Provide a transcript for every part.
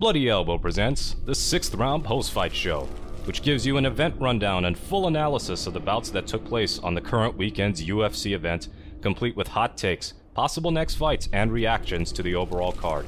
Bloody Elbow presents the sixth round post fight show, which gives you an event rundown and full analysis of the bouts that took place on the current weekend's UFC event, complete with hot takes, possible next fights, and reactions to the overall card.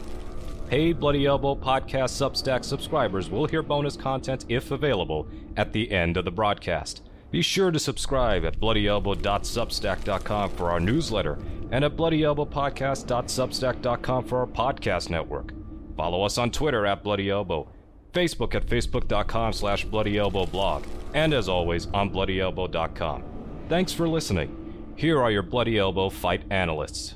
Paid Bloody Elbow podcast Substack subscribers will hear bonus content if available at the end of the broadcast. Be sure to subscribe at bloodyelbow.substack.com for our newsletter and at bloodyelbowpodcast.substack.com for our podcast network. Follow us on Twitter at Bloody Elbow, Facebook at facebook.com slash bloodyelbowblog, and as always on bloodyelbow.com. Thanks for listening. Here are your Bloody Elbow fight analysts.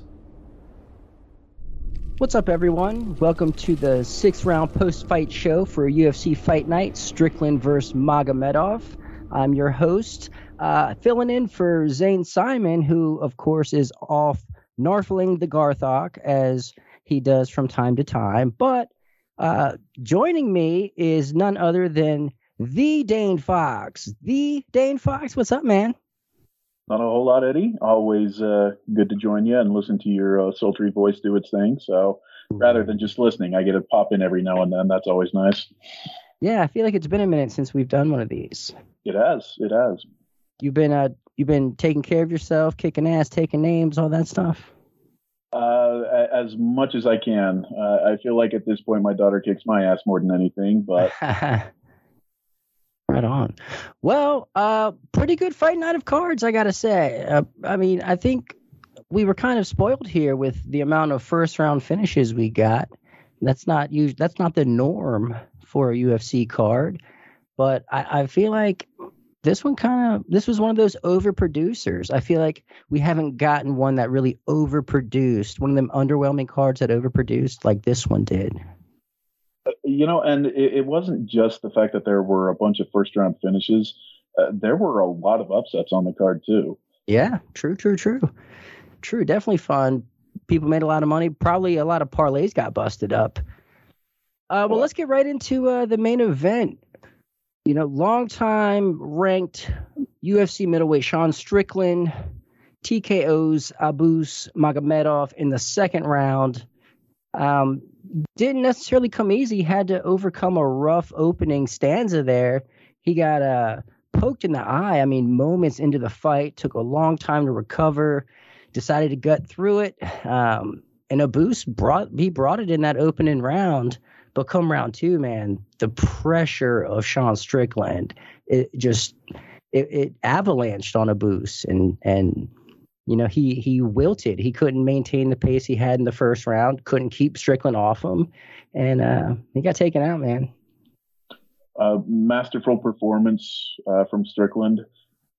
What's up, everyone? Welcome to the sixth round post fight show for UFC Fight Night Strickland vs. Magomedov. I'm your host, uh, filling in for Zane Simon, who, of course, is off narfling the Garthok as he does from time to time. But uh, joining me is none other than the Dayne Fox. The Dayne Fox. What's up, man? Not a whole lot, Eddie. Always uh, good to join you and listen to your uh, sultry voice do its thing. So rather than just listening, I get to pop in every now and then. That's always nice. Yeah, I feel like it's been a minute since we've done one of these. It has. It has. You've been uh, you've been taking care of yourself, kicking ass, taking names, all that stuff. As much as I can. Uh, I feel like at this point my daughter kicks my ass more than anything, but right on. Well, uh, pretty good fight night of cards, I gotta say. Uh, I mean, I think we were kind of spoiled here with the amount of first round finishes we got. That's not us- That's not the norm for a UFC card, but I, I feel like this one kind of this was one of those overproducers. I feel like we haven't gotten one that really overproduced, one of them underwhelming cards that overproduced like this one did. you know, and it, it wasn't just the fact that there were a bunch of first round finishes. Uh, there were a lot of upsets on the card too. Yeah, true, true, true. True, definitely fun. People made a lot of money. Probably a lot of parlays got busted up. Uh, well, let's get right into uh, the main event. You know, longtime ranked UFC middleweight Sean Strickland TKO's Abus Magomedov in the second round. Um, didn't necessarily come easy. Had to overcome a rough opening stanza there. He got uh, poked in the eye. I mean, moments into the fight, took a long time to recover. Decided to gut through it. Um, and Abus brought he brought it in that opening round. But come round two, man, the pressure of Sean Strickland, it just it, it avalanched on Abus, and and you know he he wilted. He couldn't maintain the pace he had in the first round. Couldn't keep Strickland off him, and uh, he got taken out, man. Uh, masterful performance uh, from Strickland.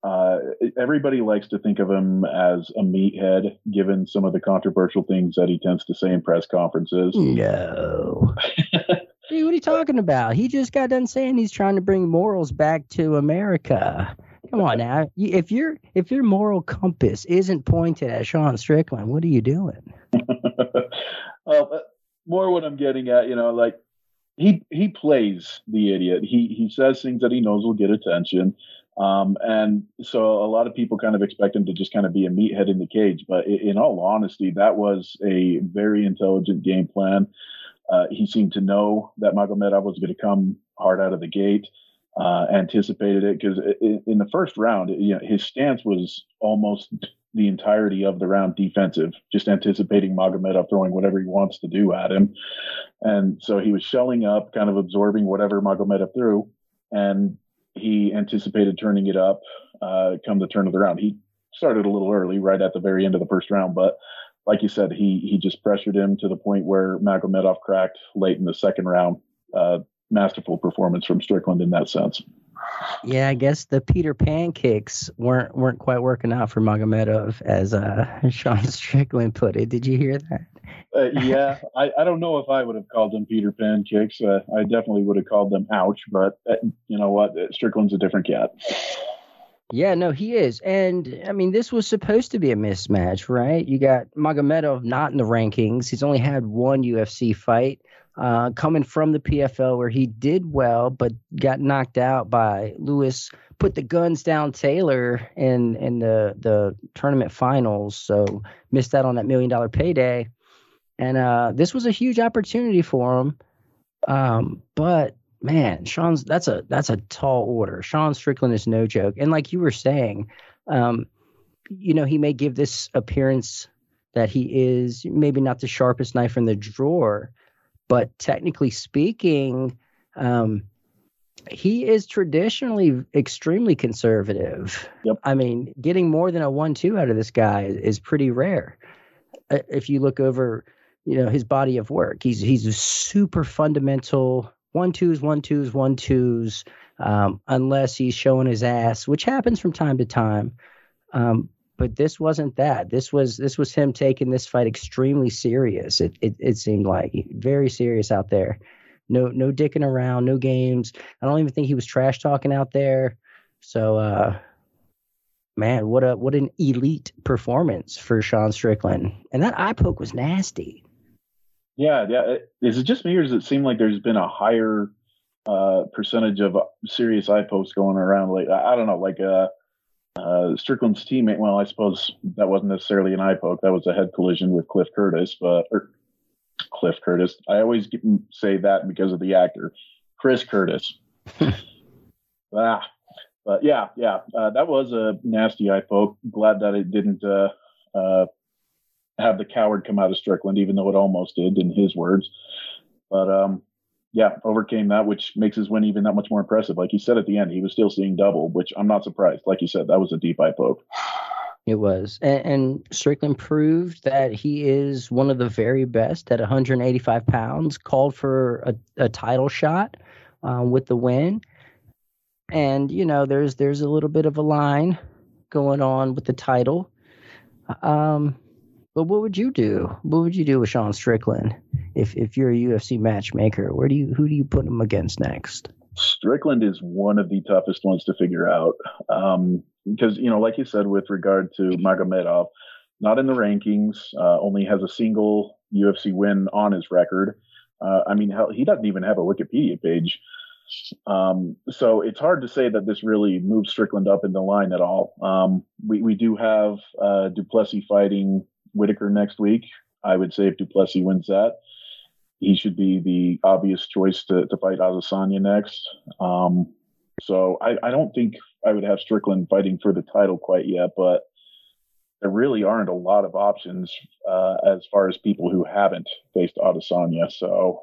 Uh, everybody likes to think of him as a meathead, given some of the controversial things that he tends to say in press conferences. No. Dude, what are you talking about? He just got done saying he's trying to bring morals back to America. Come on now. If your if your moral compass isn't pointed at Sean Strickland, what are you doing? well, uh, more what I'm getting at, you know, like he he plays the idiot. He he says things that he knows will get attention. Um, and so a lot of people kind of expect him to just kind of be a meathead in the cage. But in all honesty, that was a very intelligent game plan. Uh, he seemed to know that Magomedov was going to come hard out of the gate. Uh, anticipated it because in, the first round, you know, his stance was almost the entirety of the round defensive, just anticipating Magomedov throwing whatever he wants to do at him. And so he was shelling up, kind of absorbing whatever Magomedov threw, and he anticipated turning it up uh, come the turn of the round. He started a little early, right at the very end of the first round, but like you said, he he just pressured him to the point where Magomedov cracked late in the second round. Uh, masterful performance from Strickland in that sense. Yeah, I guess the Peter Pan kicks weren't weren't quite working out for Magomedov, as uh, Sean Strickland put it. Did you hear that? Uh, yeah, I, I don't know if I would have called them Peter Pan kicks. Uh, I definitely would have called them ouch, but uh, you know what? Uh, Strickland's a different cat. Yeah, no, he is. And I mean, this was supposed to be a mismatch, right? You got Magomedov not in the rankings. He's only had one UFC fight uh, coming from the PFL where he did well, but got knocked out by Louis. Put the guns down Taylor in in the the tournament finals, so missed out on that million dollar payday. And uh, this was a huge opportunity for him. Um, but man, Sean's that's a that's a tall order. Sean Strickland is no joke. And like you were saying, um, you know, he may give this appearance that he is maybe not the sharpest knife in the drawer, but technically speaking, um, he is traditionally extremely conservative. Yep. I mean, getting more than a one-two out of this guy is, pretty rare. Uh, if you look over, you know, his body of work, he's he's a super fundamental one twos, one twos, one twos, um, unless he's showing his ass, which happens from time to time. Um, but this wasn't that. This was this was him taking this fight extremely serious. It it, it seemed like very serious out there. No no dicking around, no games. I don't even think he was trash talking out there. So uh man, what a what an elite performance for Sean Strickland. And that eye poke was nasty. Yeah, yeah. Is it just me, or does it seem like there's been a higher uh, percentage of serious eye pokes going around? Like I don't know, like uh, uh, Strickland's teammate. Well, I suppose that wasn't necessarily an eye poke. That was a head collision with Cliff Curtis, but or Cliff Curtis. I always say that because of the actor, Chris Curtis. ah, but yeah, yeah, uh, that was a nasty eye poke. Glad that it didn't uh, uh, have the coward come out of Strickland, even though it almost did, in his words. But um, yeah, overcame that, which makes his win even that much more impressive. Like he said at the end, he was still seeing double, which I'm not surprised. Like you said, that was a deep eye poke. It was. And, and, Strickland proved that he is one of the very best at 185 pounds, called for a, a title shot uh, with the win. And, you know, there's there's a little bit of a line going on with the title. Um, but what would you do? What would you do with Sean Strickland if if you're a UFC matchmaker? Where do you who do you put him against next? Strickland is one of the toughest ones to figure out um, because you know, like you said, with regard to Magomedov, not in the rankings, uh, only has a single UFC win on his record. Uh, I mean, hell, he doesn't even have a Wikipedia page. Um, so it's hard to say that this really moves Strickland up in the line at all. Um, we, we do have uh, Du Plessis fighting Whittaker next week. I would say if Du Plessis wins that, he should be the obvious choice to, to fight Adesanya next. Um, so I, I don't think I would have Strickland fighting for the title quite yet, but there really aren't a lot of options uh, as far as people who haven't faced Adesanya. So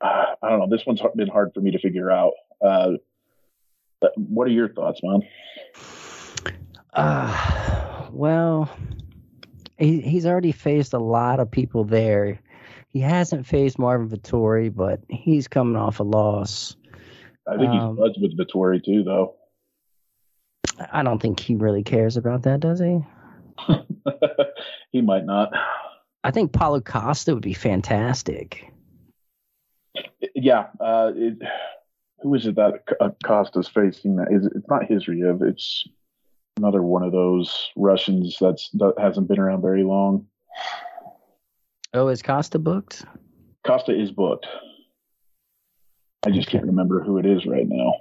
uh, I don't know. This one's been hard for me to figure out. Uh, what are your thoughts, man? Uh, well, he, he's already faced a lot of people there. He hasn't faced Marvin Vettori, but he's coming off a loss. I think um, he's buds with Vettori too, though. I don't think he really cares about that, does he? he might not. I think Paulo Costa would be fantastic. Yeah. Uh, it, who is it that Costa's facing? Is it's not his Khizriev. It's another one of those Russians that's that hasn't been around very long. Oh, is Costa booked? Costa is booked. I just can't remember who it is right now.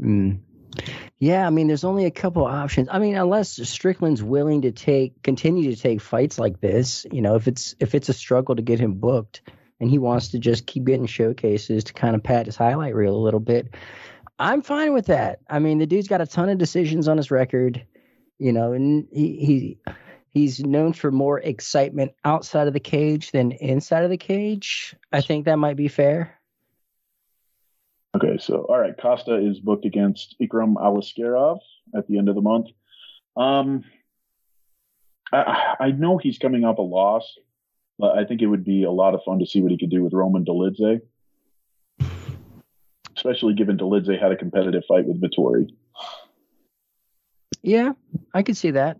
Mm. Yeah, I mean, there's only a couple options. I mean, unless Strickland's willing to take continue to take fights like this, you know, if it's if it's a struggle to get him booked, and he wants to just keep getting showcases to kind of pat his highlight reel a little bit, I'm fine with that. I mean, the dude's got a ton of decisions on his record, you know, and he he he's known for more excitement outside of the cage than inside of the cage. I think that might be fair. Okay, so all right, Costa is booked against Ikram Aliskerov at the end of the month. Um, I, I know he's coming off a loss, but I think it would be a lot of fun to see what he could do with Roman Dolidze especially given Dolidze had a competitive fight with Vettori. Yeah, I could see that.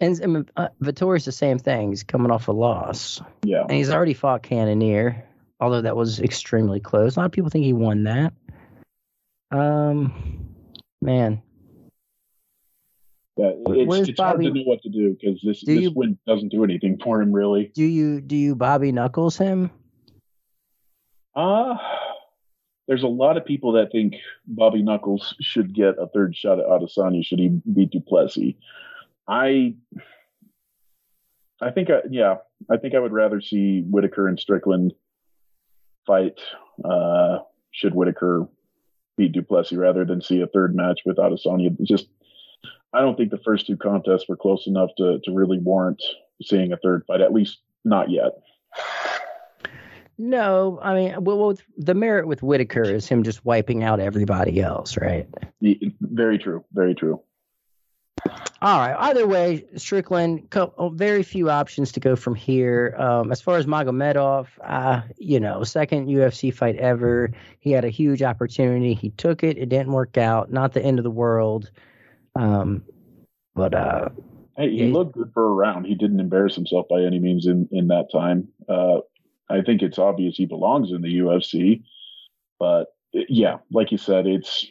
And mean, uh, Vettori's the same thing. He's coming off a loss. Yeah. And he's already fought Cannonier, although that was extremely close. A lot of people think he won that. Um, man. Yeah, it's, it's hard to know what to do because this, do this you, win doesn't do anything for him, really. Do you do you Bobby Knuckles him? Uh there's a lot of people that think Bobby Knuckles should get a third shot at Adesanya should he beat Du Plessis. I I think, I, yeah, I think I would rather see Whittaker and Strickland fight. Uh, should Whittaker beat Du Plessis rather than see a third match with Adesanya? Just, I don't think the first two contests were close enough to to really warrant seeing a third fight. At least not yet. No, I mean, well, the merit with Whittaker is him just wiping out everybody else, right? Very true. Very true. All right. Either way, Strickland, oh, very few options to go from here. Um, as far as Magomedov, uh, you know, second UFC fight ever. He had a huge opportunity. He took it. It didn't work out. Not the end of the world. Um, but uh, hey, he looked good for a round. He didn't embarrass himself by any means in in that time. Uh, I think it's obvious he belongs in the UFC, but yeah, like you said, it's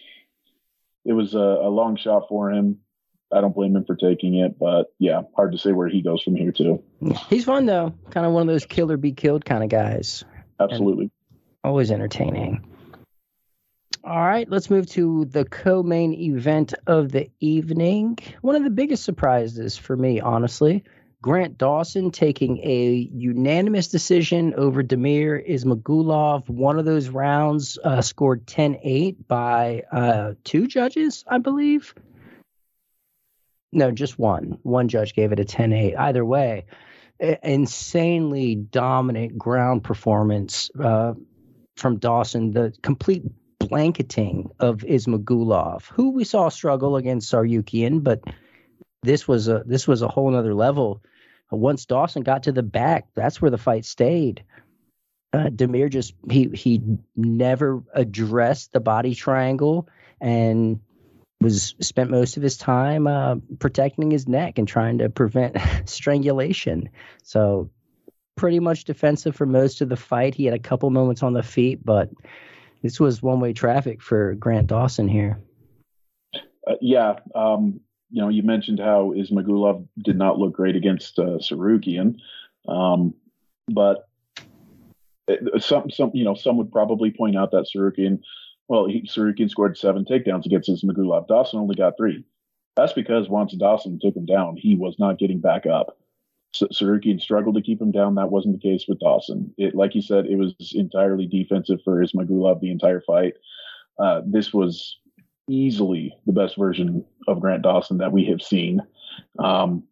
it was a, a long shot for him I don't blame him for taking it, but yeah, hard to say where he goes from here too. He's fun though, kind of one of those kill or be killed kind of guys. Absolutely. And always entertaining. All right, let's move to the co-main event of the evening. One of the biggest surprises for me, honestly, Grant Dawson taking a unanimous decision over Damir Ismagulov. One of those rounds uh, scored 10-8 by uh, two judges, I believe. No, just one. One judge gave it a 10 8. Either way, insanely dominant ground performance uh, from Dawson. The complete blanketing of Ismagulov, who we saw struggle against Tsarukyan, but this was a this was a whole other level. Once Dawson got to the back, that's where the fight stayed. Uh, Damir just he he never addressed the body triangle and was spent most of his time uh, protecting his neck and trying to prevent strangulation. So pretty much defensive for most of the fight. He had a couple moments on the feet, but this was one way traffic for Grant Dawson here. Uh, yeah. Um, you know, you mentioned how Ismagulov did not look great against uh, Tsarukyan. Um, but some, some, you know, some would probably point out that Tsarukyan well, he, scored seven takedowns against Ismagulov. Dawson only got three. That's because once Dawson took him down, he was not getting back up. So struggled to keep him down. That wasn't the case with Dawson. It, like you said, it was entirely defensive for Ismagulov the entire fight. Uh, this was easily the best version of Grant Dawson that we have seen. Um,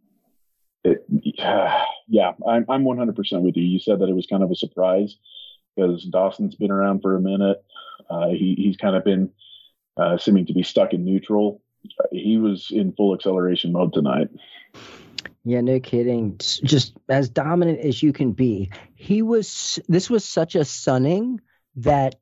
it, uh, yeah, I'm, I'm 100% with you. You said that it was kind of a surprise because Dawson's been around for a minute. Uh, he, he's kind of been uh, seeming to be stuck in neutral. He was in full acceleration mode tonight. Yeah, no kidding. Just as dominant as you can be. He was. This was such a sunning that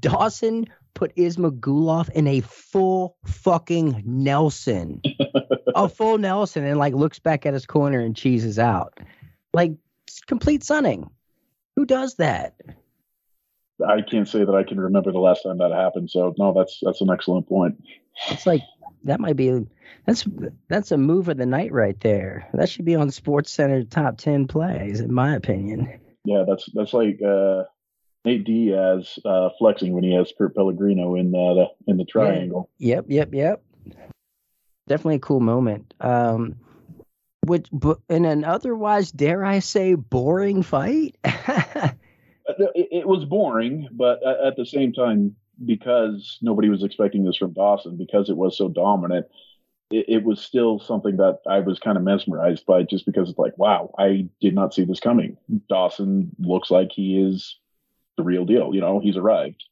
Dawson put Isma Ismagulov in a full fucking Nelson, a full Nelson, and like looks back at his corner and cheeses out, like complete sunning. Who does that? I can't say that I can remember the last time that happened. So no, that's that's an excellent point. It's like that might be that's that's a move of the night right there. That should be on Sports Center top ten plays, in my opinion. Yeah, that's that's like uh, Nate Diaz uh, flexing when he has Kurt Pellegrino in the in the triangle. Yeah. Yep, yep, yep. Definitely a cool moment. Um, which, in an otherwise, dare I say, boring fight. it, it was boring, but at the same time, because nobody was expecting this from Dawson, because it was so dominant, it, it, was still something that I was kind of mesmerized by just because it's like, wow, I did not see this coming. Dawson looks like he is the real deal. You know, he's arrived.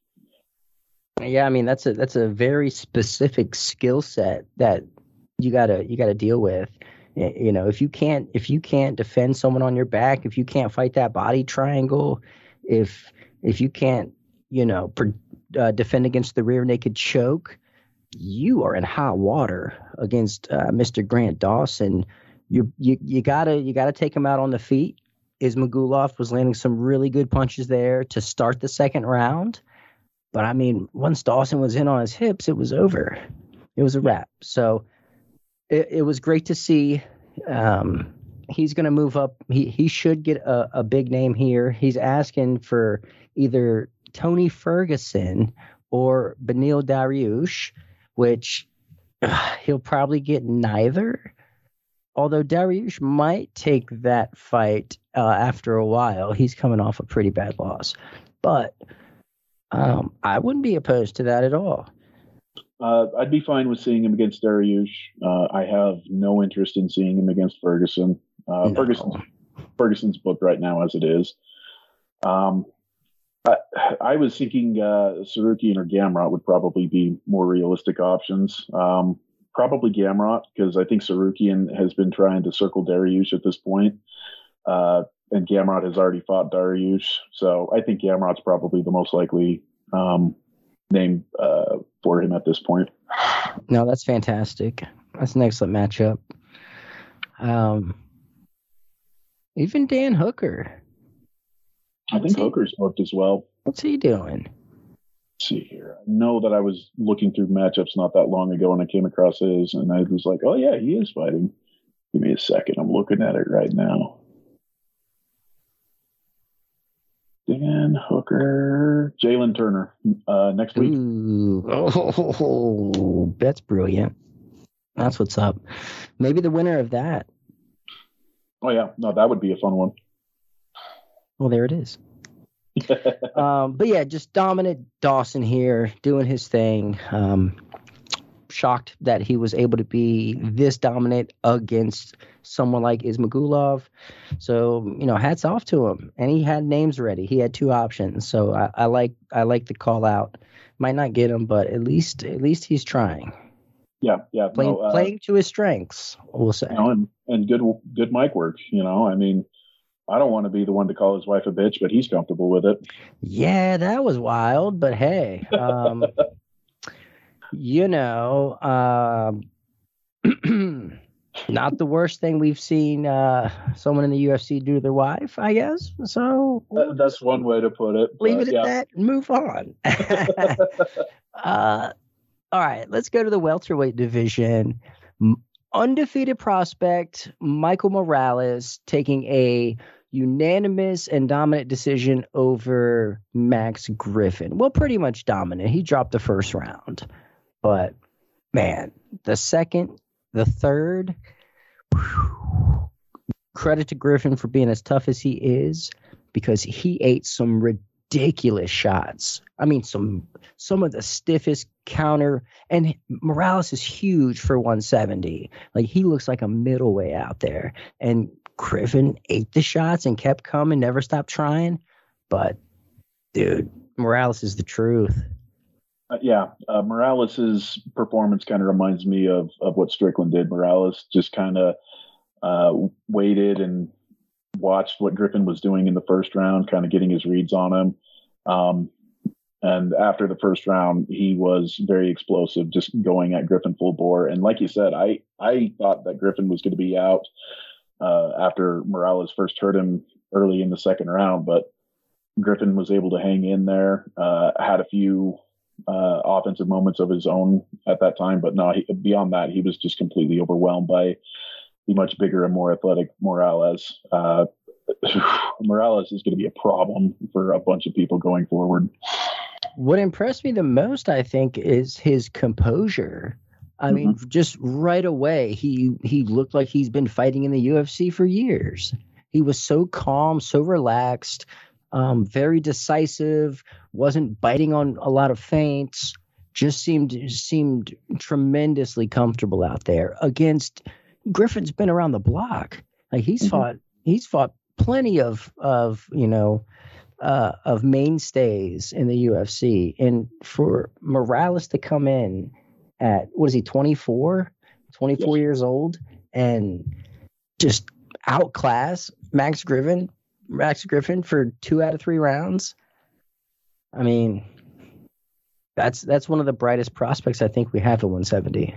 Yeah, I mean that's a that's a very specific skill set that you gotta you gotta deal with. You know, if you can't if you can't defend someone on your back, if you can't fight that body triangle, if if you can't, you know, uh, defend against the rear naked choke, you are in hot water against uh, Mr. Grant Dawson. You you you gotta you gotta take him out on the feet. Ismagulov was landing some really good punches there to start the second round, but I mean, once Dawson was in on his hips, it was over. It was a wrap. So it, it was great to see. Um, he's going to move up. He he should get a, a big name here. He's asking for either Tony Ferguson or Beneil Dariush, which he'll probably get neither. Although Dariush might take that fight uh, after a while, he's coming off a pretty bad loss. But um, I wouldn't be opposed to that at all. Uh, I'd be fine with seeing him against Dariush. Uh, I have no interest in seeing him against Ferguson. Uh, no. Ferguson's, Ferguson's booked right now as it is. Um, I, I, was thinking uh, Tsarukyan or Gamrot would probably be more realistic options. Um, probably Gamrot because I think Tsarukyan has been trying to circle Dariush at this point. Uh, and Gamrot has already fought Dariush. So I think Gamrot's probably the most likely um, name uh, for him at this point. No, that's fantastic. That's an excellent matchup. Um, even Dan Hooker. I think Hooker's booked as well. What's he doing? See here. I know that I was looking through matchups not that long ago and I came across his, and I was like, oh, yeah, he is fighting. Give me a second. I'm looking at it right now. Dan Hooker, Jalin Turner uh, next week. Ooh, oh, that's brilliant. That's what's up. Maybe the winner of that. Oh yeah, no, that would be a fun one. Well, there it is. um, but yeah, just dominant Dawson here doing his thing. Um, shocked that he was able to be this dominant against someone like Ismagulov. So you know, hats off to him. And he had names ready. He had two options. So I, I like I like the call out. Might not get him, but at least at least he's trying. Yeah, yeah. Playing, no, uh, playing to his strengths, we'll say. You know, and, and good good mic work. You know, I mean, I don't want to be the one to call his wife a bitch, but he's comfortable with it. Yeah, that was wild, but hey, um, you know, um, not the worst thing we've seen uh, someone in the UFC do to their wife, I guess. So that's one way to put it. Leave it at yeah. that and move on. uh, all right, let's go to the welterweight division. Undefeated prospect Michael Morales taking a unanimous and dominant decision over Max Griffin. Well, pretty much dominant. He dropped the first round. But man, the second, the third, whew, credit to Griffin for being as tough as he is because he ate some ridiculous shots. I mean, some some of the stiffest counter and Morales is huge for 170. Like he looks like a middleweight out there. And Griffin ate the shots and kept coming, never stopped trying. But dude, Morales is the truth. Uh, yeah, uh, Morales's performance kind of reminds me of of what Strickland did. Morales just kind of uh, waited and watched what Griffin was doing in the first round, kind of getting his reads on him. Um, and after the first round, he was very explosive, just going at Griffin full bore. And like you said, I I thought that Griffin was going to be out uh, after Morales first hurt him early in the second round, but Griffin was able to hang in there. Uh, had a few uh, offensive moments of his own at that time. But no, he, beyond that, he was just completely overwhelmed by the much bigger and more athletic Morales. Uh, Morales is going to be a problem for a bunch of people going forward. What impressed me the most, I think, is his composure. I mm-hmm. mean, just right away, he he looked like he's been fighting in the UFC for years. He was so calm, so relaxed um, very decisive, wasn't biting on a lot of feints, just seemed seemed tremendously comfortable out there against Griffin's been around the block. Like he's mm-hmm. fought he's fought plenty of of you know uh, of mainstays in the UFC, and for Morales to come in at what is he 24, 24 yes. years old, and just outclass Max Griffin Max Griffin for two out of three rounds. I mean, that's that's one of the brightest prospects I think we have at 170.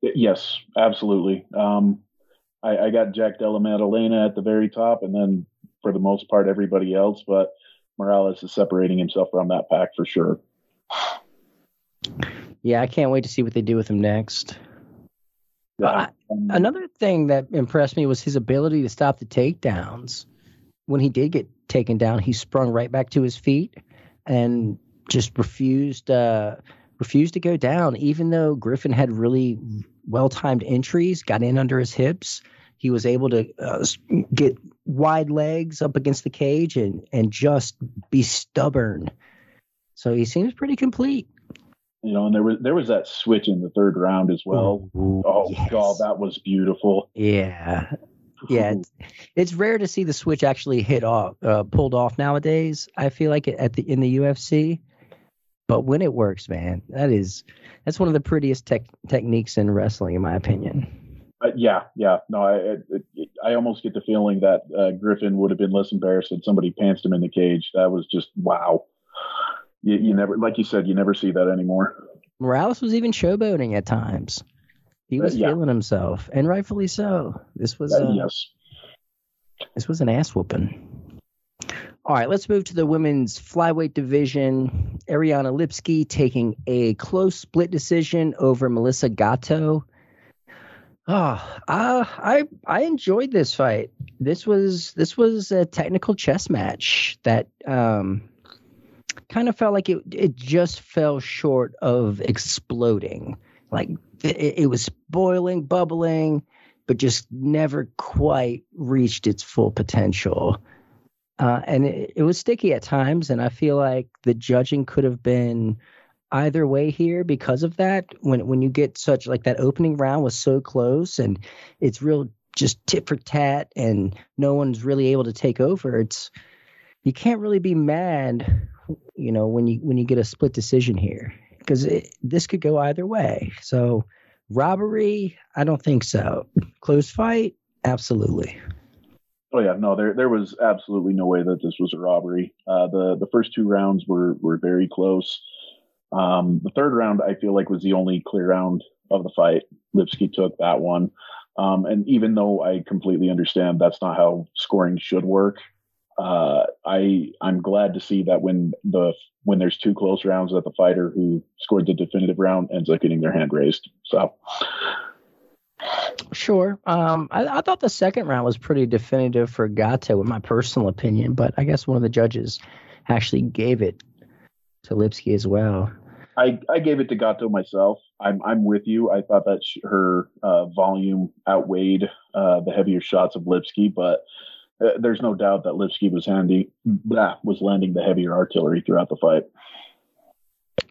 Yes, absolutely. Um, I, I, got Jack Della Maddalena at the very top, and then for the most part everybody else. But Morales is separating himself from that pack for sure. Yeah, I can't wait to see what they do with him next. Yeah. another thing that impressed me was his ability to stop the takedowns. When he did get taken down, he sprung right back to his feet and just refused uh, refused to go down, even though Griffin had really well timed entries, got in under his hips. He was able to uh, get wide legs up against the cage and and just be stubborn. So he seems pretty complete. You know, and there was there was that switch in the third round as well. Ooh, oh yes. god, that was beautiful. Yeah, yeah. It's, it's rare to see the switch actually hit off, uh, pulled off nowadays. I feel like at the in the UFC, but when it works, man, that is that's one of the prettiest tech, techniques in wrestling, in my opinion. Uh, yeah, yeah. No, I I almost get the feeling that uh, Griffin would have been less embarrassed had somebody pantsed him in the cage. That was just wow. You, you never, like you said, you never see that anymore. Morales was even showboating at times. He Uh, was yeah. feeling himself, and rightfully so. This was Uh, uh, yes. This was an ass whooping. All right, let's move to the women's flyweight division. Ariane Lipski taking a close split decision over Melissa Gatto. Oh, uh, I I enjoyed this fight. This was this was a technical chess match that um, kind of felt like it it just fell short of exploding. Like it, it was boiling, bubbling, but just never quite reached its full potential. Uh, and it, it was sticky at times, and I feel like the judging could have been either way here because of that. When when you get such like that opening round was so close, and it's real just tit for tat, and no one's really able to take over. It's you can't really be mad, you know, when you when you get a split decision here because this could go either way. So robbery, I don't think so. Close fight, absolutely. Oh yeah, no, there there was absolutely no way that this was a robbery. Uh, the the first two rounds were were very close. Um, the third round, I feel like, was the only clear round of the fight. Lipski took that one, um, and even though I completely understand that's not how scoring should work, uh, I I'm glad to see that when the when there's two close rounds, that the fighter who scored the definitive round ends up getting their hand raised. So Sure. Um, I, I thought the second round was pretty definitive for Gatto, in my personal opinion, but I guess one of the judges actually gave it to Lipski as well. I, I gave it to Gatto myself. I'm I'm with you. I thought that sh- her uh, volume outweighed uh, the heavier shots of Lipski, but uh, there's no doubt that Lipski was handy. Blah, was landing the heavier artillery throughout the fight.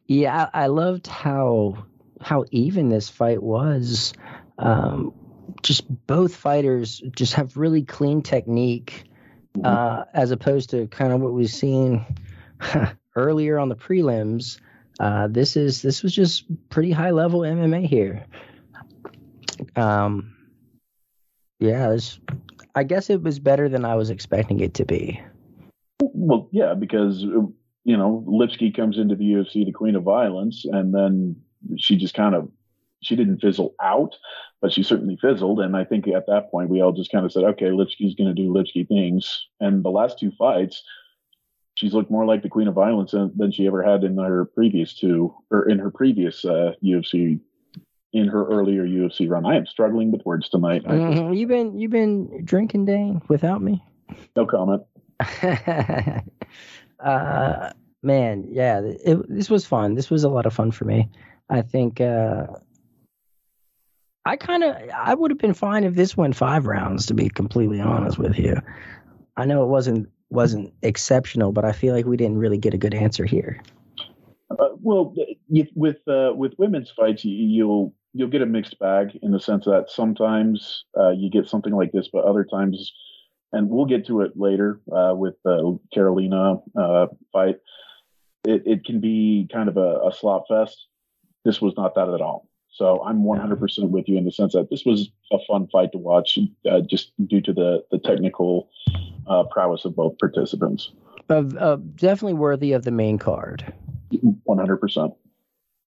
Yeah, I, loved how how even this fight was. Um, just both fighters just have really clean technique, uh, as opposed to kind of what we've seen earlier on the prelims. Uh, this is this was just pretty high level MMA here. Um, yeah, I guess it was better than I was expecting it to be. Well, yeah, because you know Lipski comes into the UFC, the queen of violence, and then she just kind of she didn't fizzle out, but she certainly fizzled. And I think at that point we all just kind of said, okay, Lipski's going to do Lipski things. And the last two fights, she's looked more like the queen of violence than, she ever had in her previous two or in her previous uh, UFC. In her earlier UFC run, I am struggling with words tonight. Mhm. You've been you've been drinking, Dayne, without me. no comment. uh, man, yeah, it, this was fun. This was a lot of fun for me. I think uh, I kind of I would have been fine if this went five rounds. To be completely honest with you, I know it wasn't wasn't exceptional, but I feel like we didn't really get a good answer here. Uh, well, with uh, with women's fights, you'll you'll get a mixed bag in the sense that sometimes uh, you get something like this, but other times, and we'll get to it later uh, with the Carolina uh, fight. It, it can be kind of a, a slop fest. This was not that at all. So I'm 100% with you in the sense that this was a fun fight to watch, uh, just due to the the technical uh, prowess of both participants. Uh, uh, definitely worthy of the main card. 100%.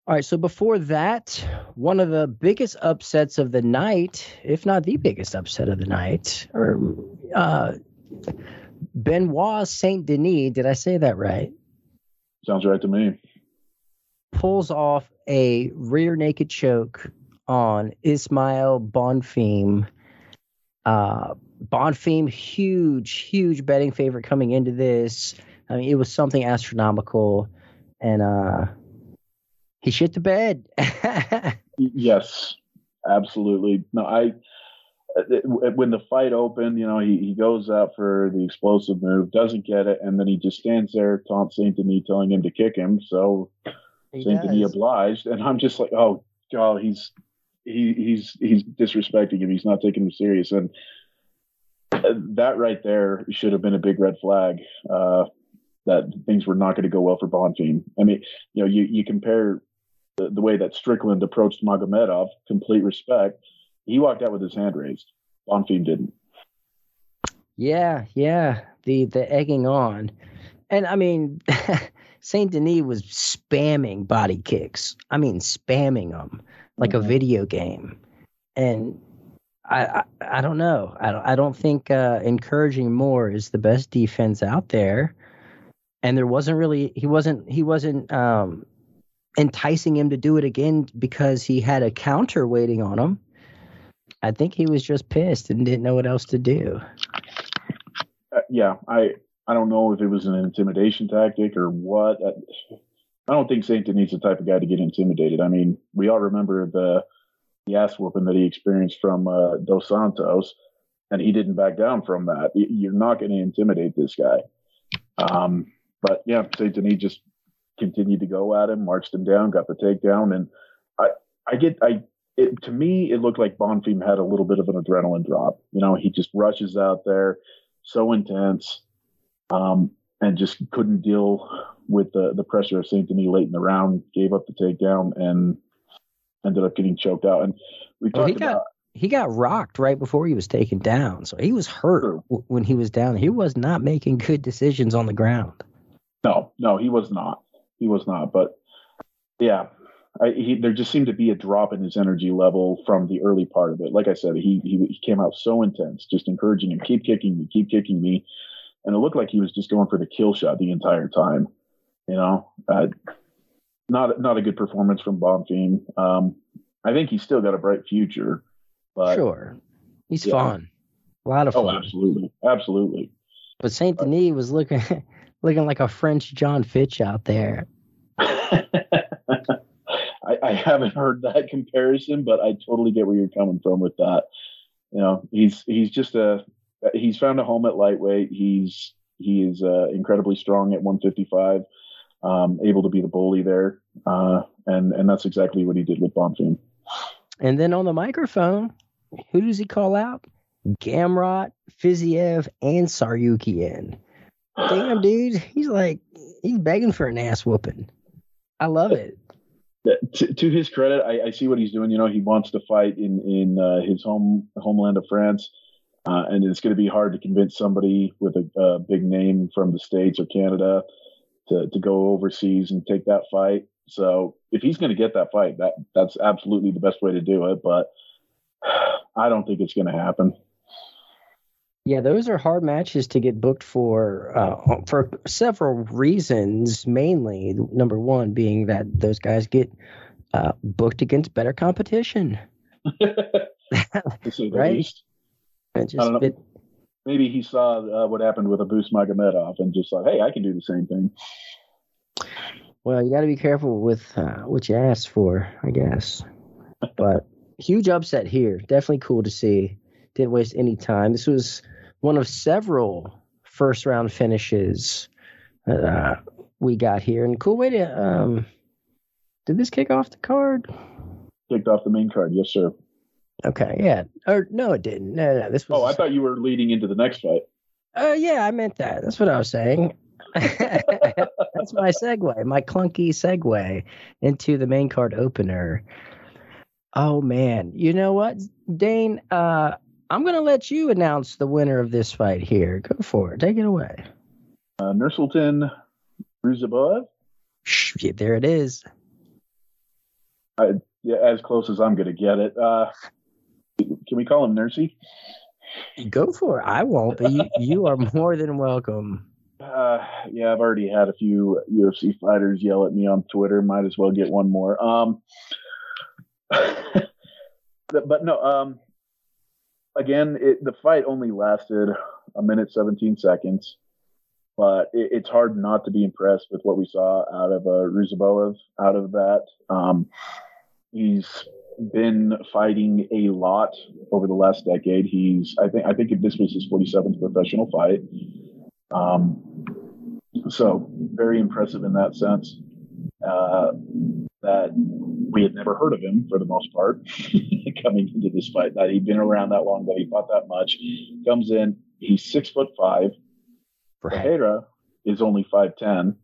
All right, so before that, one of the biggest upsets of the night, if not the biggest upset of the night, or uh, Benoit Saint Denis, did I say that right? Sounds right to me. Pulls off a rear naked choke on Ismael Bonfim. Uh, Bonfim, huge, huge betting favorite coming into this. I mean, it was something astronomical, and uh, He shit the bed. yes, absolutely. No, I when the fight opened, you know, he, he goes out for the explosive move, doesn't get it, and then he just stands there, taunts Saint Denis, telling him to kick him. So Saint Denis obliged, and I'm just like, oh god, he's he he's he's disrespecting him. He's not taking him serious, and that right there should have been a big red flag. Uh, that things were not going to go well for Bonfim. I mean, you know, you you compare the, the way that Strickland approached Magomedov, complete respect. He walked out with his hand raised. Bonfim didn't. Yeah, yeah. The the egging on. And I mean Saint Denis was spamming body kicks. I mean spamming them like mm-hmm. a video game. And I, I, I don't know. I don't I don't think uh, encouraging more is the best defense out there. And there wasn't really he wasn't he wasn't um enticing him to do it again because he had a counter waiting on him. I think he was just pissed and didn't know what else to do. Uh, yeah, I I don't know if it was an intimidation tactic or what. I, don't think Saint Denis the type of guy to get intimidated. I mean, we all remember the the ass whooping that he experienced from uh, Dos Santos, and he didn't back down from that. You're not going to intimidate this guy. Um, but yeah, Saint Denis just continued to go at him, marched him down, got the takedown, and I I get I it, to me it looked like Bonfim had a little bit of an adrenaline drop. You know, he just rushes out there, so intense, um, and just couldn't deal with the the pressure of Saint Denis late in the round. Gave up the takedown and ended up getting choked out. And we talked well, he got, about he got rocked right before he was taken down, so he was hurt w- when he was down. He was not making good decisions on the ground. No, no, he was not he was not. But yeah, I, he, there just seemed to be a drop in his energy level from the early part of it. Like I said, he, he, he came out so intense, just encouraging him, keep kicking me, keep kicking me, and it looked like he was just going for the kill shot the entire time. You know, uh, not not a good performance from Bonfim. Um, I think he's still got a bright future, but sure, he's yeah. fun, a lot of oh, fun. Oh, absolutely, absolutely. But Saint Denis was looking looking like a French John Fitch out there. I, I, haven't heard that comparison, but I totally get where you're coming from with that. You know, he's he's just a he's found a home at lightweight. He's he is uh, incredibly strong at 155, um, able to be the bully there, uh, and and that's exactly what he did with Bonfim. And then on the microphone, who does he call out? Gamrot, Fiziev, and Tsarukyan damn, dude, he's like he's begging for an ass whooping. I love it. To, to his credit, I, I, see what he's doing. You know, he wants to fight in in uh, his home homeland of France, uh, and it's going to be hard to convince somebody with a, a, big name from the states or Canada to to go overseas and take that fight. So if he's going to get that fight, that that's absolutely the best way to do it. But I don't think it's going to happen. Yeah, those are hard matches to get booked for uh, for several reasons. Mainly, number one being that those guys get uh, booked against better competition. right? Just, it, Maybe he saw uh, what happened with Abus Magomedov and just thought, "Hey, I can do the same thing." Well, you got to be careful with uh, what you ask for, I guess. But huge upset here. Definitely cool to see. Didn't waste any time. This was one of several first round finishes that uh, we got here. And cool way to um, did this kick off the card? Kicked off the main card, yes, sir. Okay, yeah. Or no, it didn't. No, no, this was. Oh, I thought you were leading into the next fight. Oh uh, yeah, I meant that. That's what I was saying. That's my segue, my clunky segue into the main card opener. Oh man, you know what, Dayne? Uh, I'm going to let you announce the winner of this fight here. Go for it. Take it away. Uh, Nursulton Ruziboev. Yeah, there it is. I, yeah, as close as I'm going to get it. Uh, can we call him Nursey? Go for it. I won't, but you, you are more than welcome. Uh, yeah, I've already had a few UFC fighters yell at me on Twitter. Might as well get one more. Um, but no, um, again, it, the fight only lasted a minute 17 seconds. but it, it's hard not to be impressed with what we saw out of uh, out of that. Um, he's been fighting a lot over the last decade. He's I think I think this was his 47th professional fight. Um, so very impressive in that sense. Uh, that we had never heard of him for the most part coming into this fight. That he'd been around that long, that he fought that much. Comes in, he's six foot five. Ferreira is only five ten,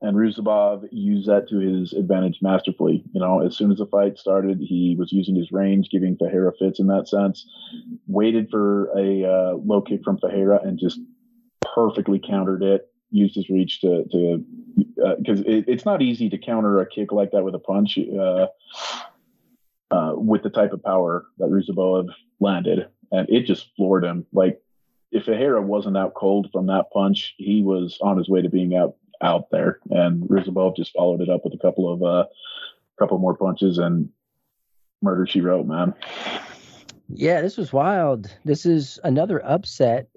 and Ruziboev used that to his advantage masterfully. You know, as soon as the fight started, he was using his range, giving Ferreira fits in that sense. Waited for a uh, low kick from Ferreira and just perfectly countered it. Used his reach to to because uh, it, it's not easy to counter a kick like that with a punch uh, uh, with the type of power that Ruziboev landed, and it just floored him. Like if Ferreira wasn't out cold from that punch, he was on his way to being out out there, and Ruziboev just followed it up with a couple of uh, couple more punches and murder she wrote, man. Yeah, this was wild. This is another upset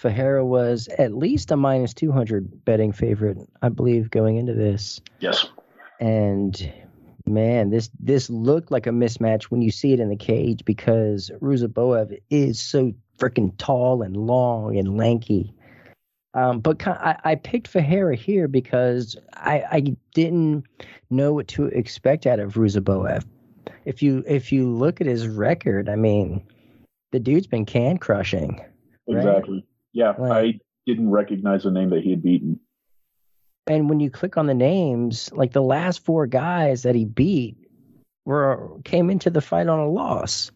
Ferreira was at least a minus 200 betting favorite, I believe, going into this. Yes. And man, this this looked like a mismatch when you see it in the cage because Ruziboev is so freaking tall and long and lanky. Um, but I, I picked Ferreira here because I, I didn't know what to expect out of Ruziboev. If you if you look at his record, I mean, the dude's been can crushing. Exactly. Yeah, like, I didn't recognize the name that he had beaten. And when you click on the names, like the last four guys that he beat were came into the fight on a loss.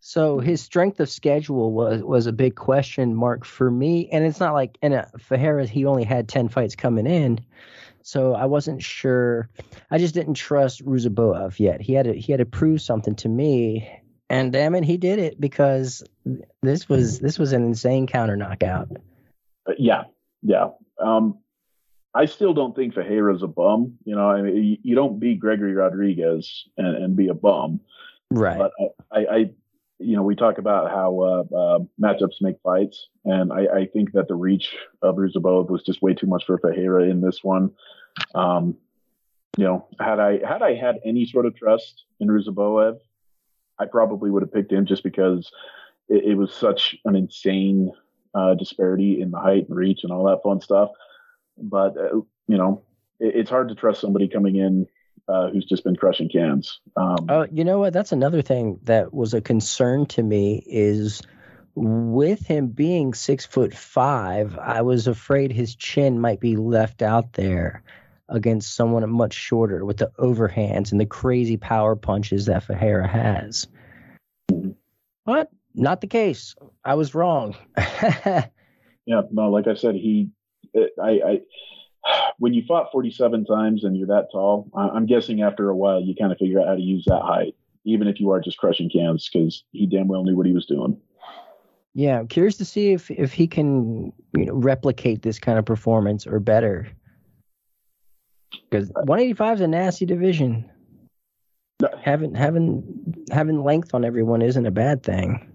So his strength of schedule was was a big question mark for me. And it's not like in a Ferreira he only had ten fights coming in, so I wasn't sure. I just didn't trust Ruziboev yet. He had to he had to prove something to me, and damn it, he did it because this was this was an insane counter knockout. Uh, yeah, yeah. Um, I still don't think Ferreira's a bum. You know, I mean, you, you don't beat Gregory Rodrigues and, and, be a bum, right? But I, I, I you know, we talk about how uh, uh, matchups make fights, and I, I, think that the reach of Ruziboev was just way too much for Ferreira in this one. Um, you know, had I had I had any sort of trust in Ruziboev, I probably would have picked him just because it, it was such an insane uh, disparity in the height and reach and all that fun stuff. But uh, you know, it, it's hard to trust somebody coming in uh, who's just been crushing cans. Um, oh, you know what? That's another thing that was a concern to me is with him being six foot five, I was afraid his chin might be left out there against someone much shorter with the overhands and the crazy power punches that Ferreira has. But not the case. I was wrong. yeah, no, like I said, he, I, I, when you fought 47 times and you're that tall, I'm guessing after a while you kind of figure out how to use that height, even if you are just crushing cans, because he damn well knew what he was doing. Yeah, I'm curious to see if if he can you know replicate this kind of performance or better because 185 is a nasty division. Having having having length on everyone isn't a bad thing.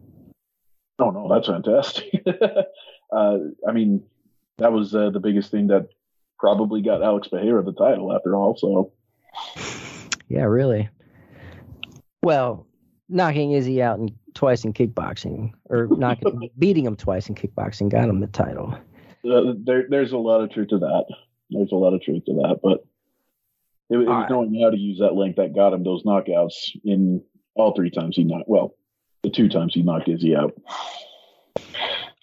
No, no, that's fantastic. uh, I mean, that was uh, the biggest thing that probably got Alex Pereira the title after all. So, yeah, really. Well, knocking Izzy out in, twice in kickboxing, or knocking, beating him twice in kickboxing, got him the title. Uh, there, there's a lot of truth to that. There's a lot of truth to that, but it, it was knowing how to use that length that got him those knockouts in all three times he knocked. Well, the two times he knocked Izzy out.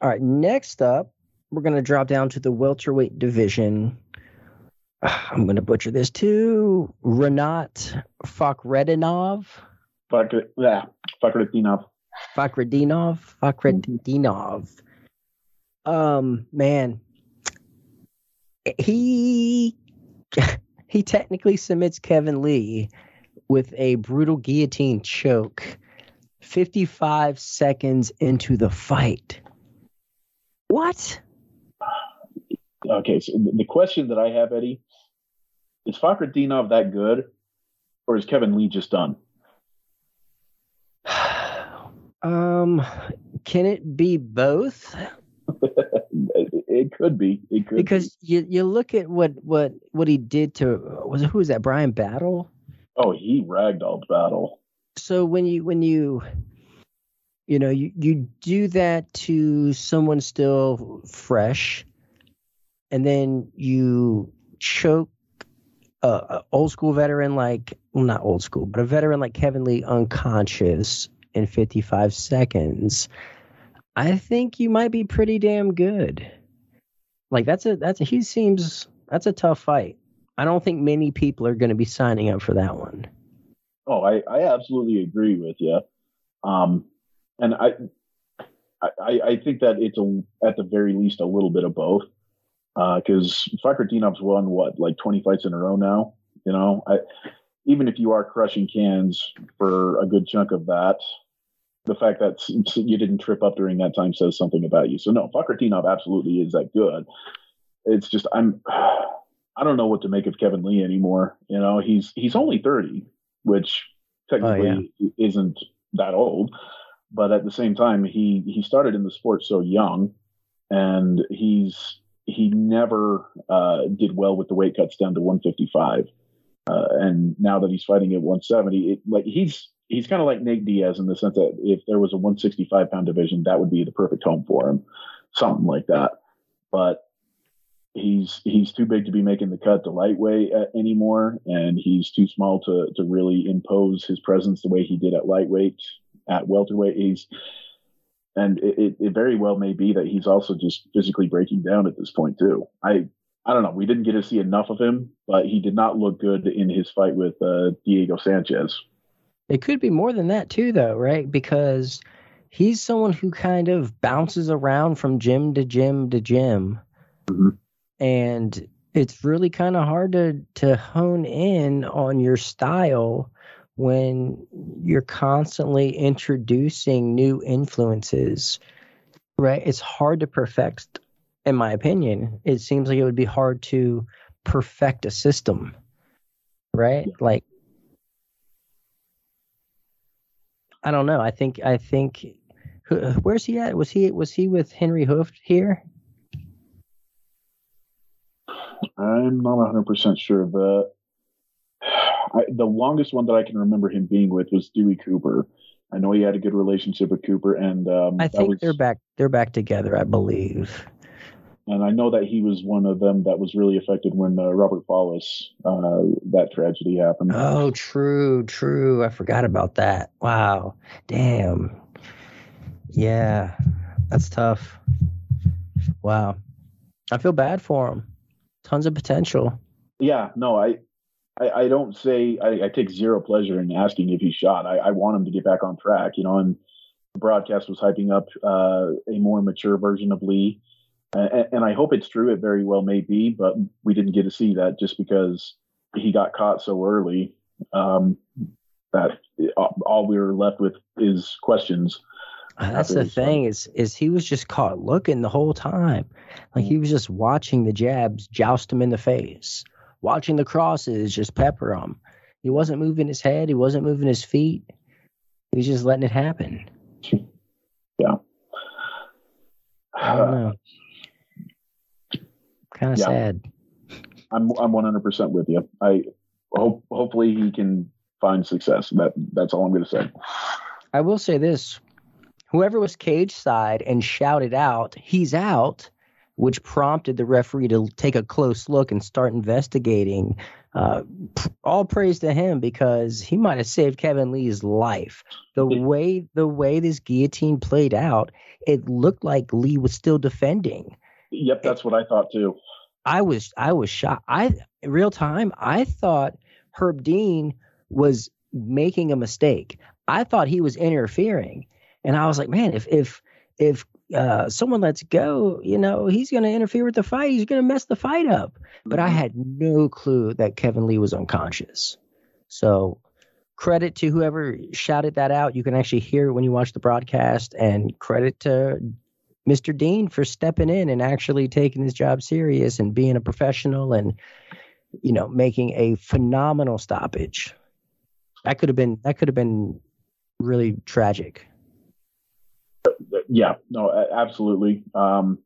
All right. Next up, we're going to drop down to the welterweight division. I'm going to butcher this too. Renat Fakhretdinov. Fakr, yeah, Fakhretdinov. Fakhretdinov. Fakhretdinov. Um, man, he he technically submits Kevin Lee with a brutal guillotine choke 55 seconds into the fight. What? Okay, so the question that I have, Eddie, is Fakhretdinov that good, or is Kevin Lee just done? um, can it be both? it could be. It could because be. you you look at what what what he did to was it, who was that Bryan Battle? Oh, he ragdolled Battle. So when you when you you know you you do that to someone still fresh, and then you choke a, a old school veteran like well not old school but a veteran like Kevin Lee unconscious in 55 seconds. I think you might be pretty damn good. Like that's a that's a he seems that's a tough fight. I don't think many people are going to be signing up for that one. Oh, I, I absolutely agree with you. Um, and I, I, I think that it's a, at the very least a little bit of both. Because uh, Fakhretdinov's won what, like 20 fights in a row now. You know, I, even if you are crushing cans for a good chunk of that, the fact that you didn't trip up during that time says something about you. So no, Fakhretdinov absolutely is that good. It's just I'm I don't know what to make of Kevin Lee anymore. You know, he's he's only 30, which technically oh, yeah. isn't that old, but at the same time he he started in the sport so young and he's he never uh, did well with the weight cuts down to 155. Uh, and now that he's fighting at 170, it, like he's he's kind of like Nate Diaz in the sense that if there was a 165 pound division, that would be the perfect home for him, something like that. But he's he's too big to be making the cut to lightweight uh, anymore, and he's too small to to really impose his presence the way he did at lightweight at welterweight. He's and it, it very well may be that he's also just physically breaking down at this point too. I I don't know. We didn't get to see enough of him, but he did not look good in his fight with uh, Diego Sanchez. It could be more than that too, though, right? Because he's someone who kind of bounces around from gym to gym to gym, mm-hmm. and it's really kind of hard to to hone in on your style when you're constantly introducing new influences. Right? It's hard to perfect, in my opinion. It seems like it would be hard to perfect a system, right? Like I don't know. I think I think where's he at? Was he was he with Henry Hooft here? I'm not 100 percent sure of that. I, the longest one that I can remember him being with was Dewey Cooper. I know he had a good relationship with Cooper, and um, I think was, they're back. They're back together, I believe. And I know that he was one of them that was really affected when uh, Robert Follis uh, that tragedy happened. Oh, true, true. I forgot about that. Wow, damn. Yeah, that's tough. Wow, I feel bad for him. Tons of potential. Yeah, no, I, I, I don't say I, I, take zero pleasure in asking if he's shot. I, I, want him to get back on track, you know. And the broadcast was hyping up uh, a more mature version of Lee and, and I hope it's true. It very well may be, but we didn't get to see that just because he got caught so early. Um, that all we were left with is questions. That's the thing is is he was just caught looking the whole time, like he was just watching the jabs joust him in the face, watching the crosses just pepper him. He wasn't moving his head. He wasn't moving his feet. He was just letting it happen. Yeah. I don't know. Kind of yeah. sad. I'm I'm 100% with you. I hope hopefully he can find success. That that's all I'm going to say. I will say this: whoever was cage side and shouted out, "He's out," which prompted the referee to take a close look and start investigating. Uh, all praise to him because he might have saved Kevin Lee's life. The way the way this guillotine played out, it looked like Lee was still defending. Yep, that's what I thought too. I was I was shocked. I real time. I thought Herb Dean was making a mistake. I thought he was interfering, and I was like, man, if if if uh, someone lets go, you know, he's going to interfere with the fight. He's going to mess the fight up. But I mm-hmm. had no clue that Kevin Lee was unconscious. So credit to whoever shouted that out. You can actually hear it when you watch the broadcast, and credit to Mr. Dean for stepping in and actually taking his job serious and being a professional and you know making a phenomenal stoppage. That could have been that could have been really tragic. Yeah, no, absolutely. Um,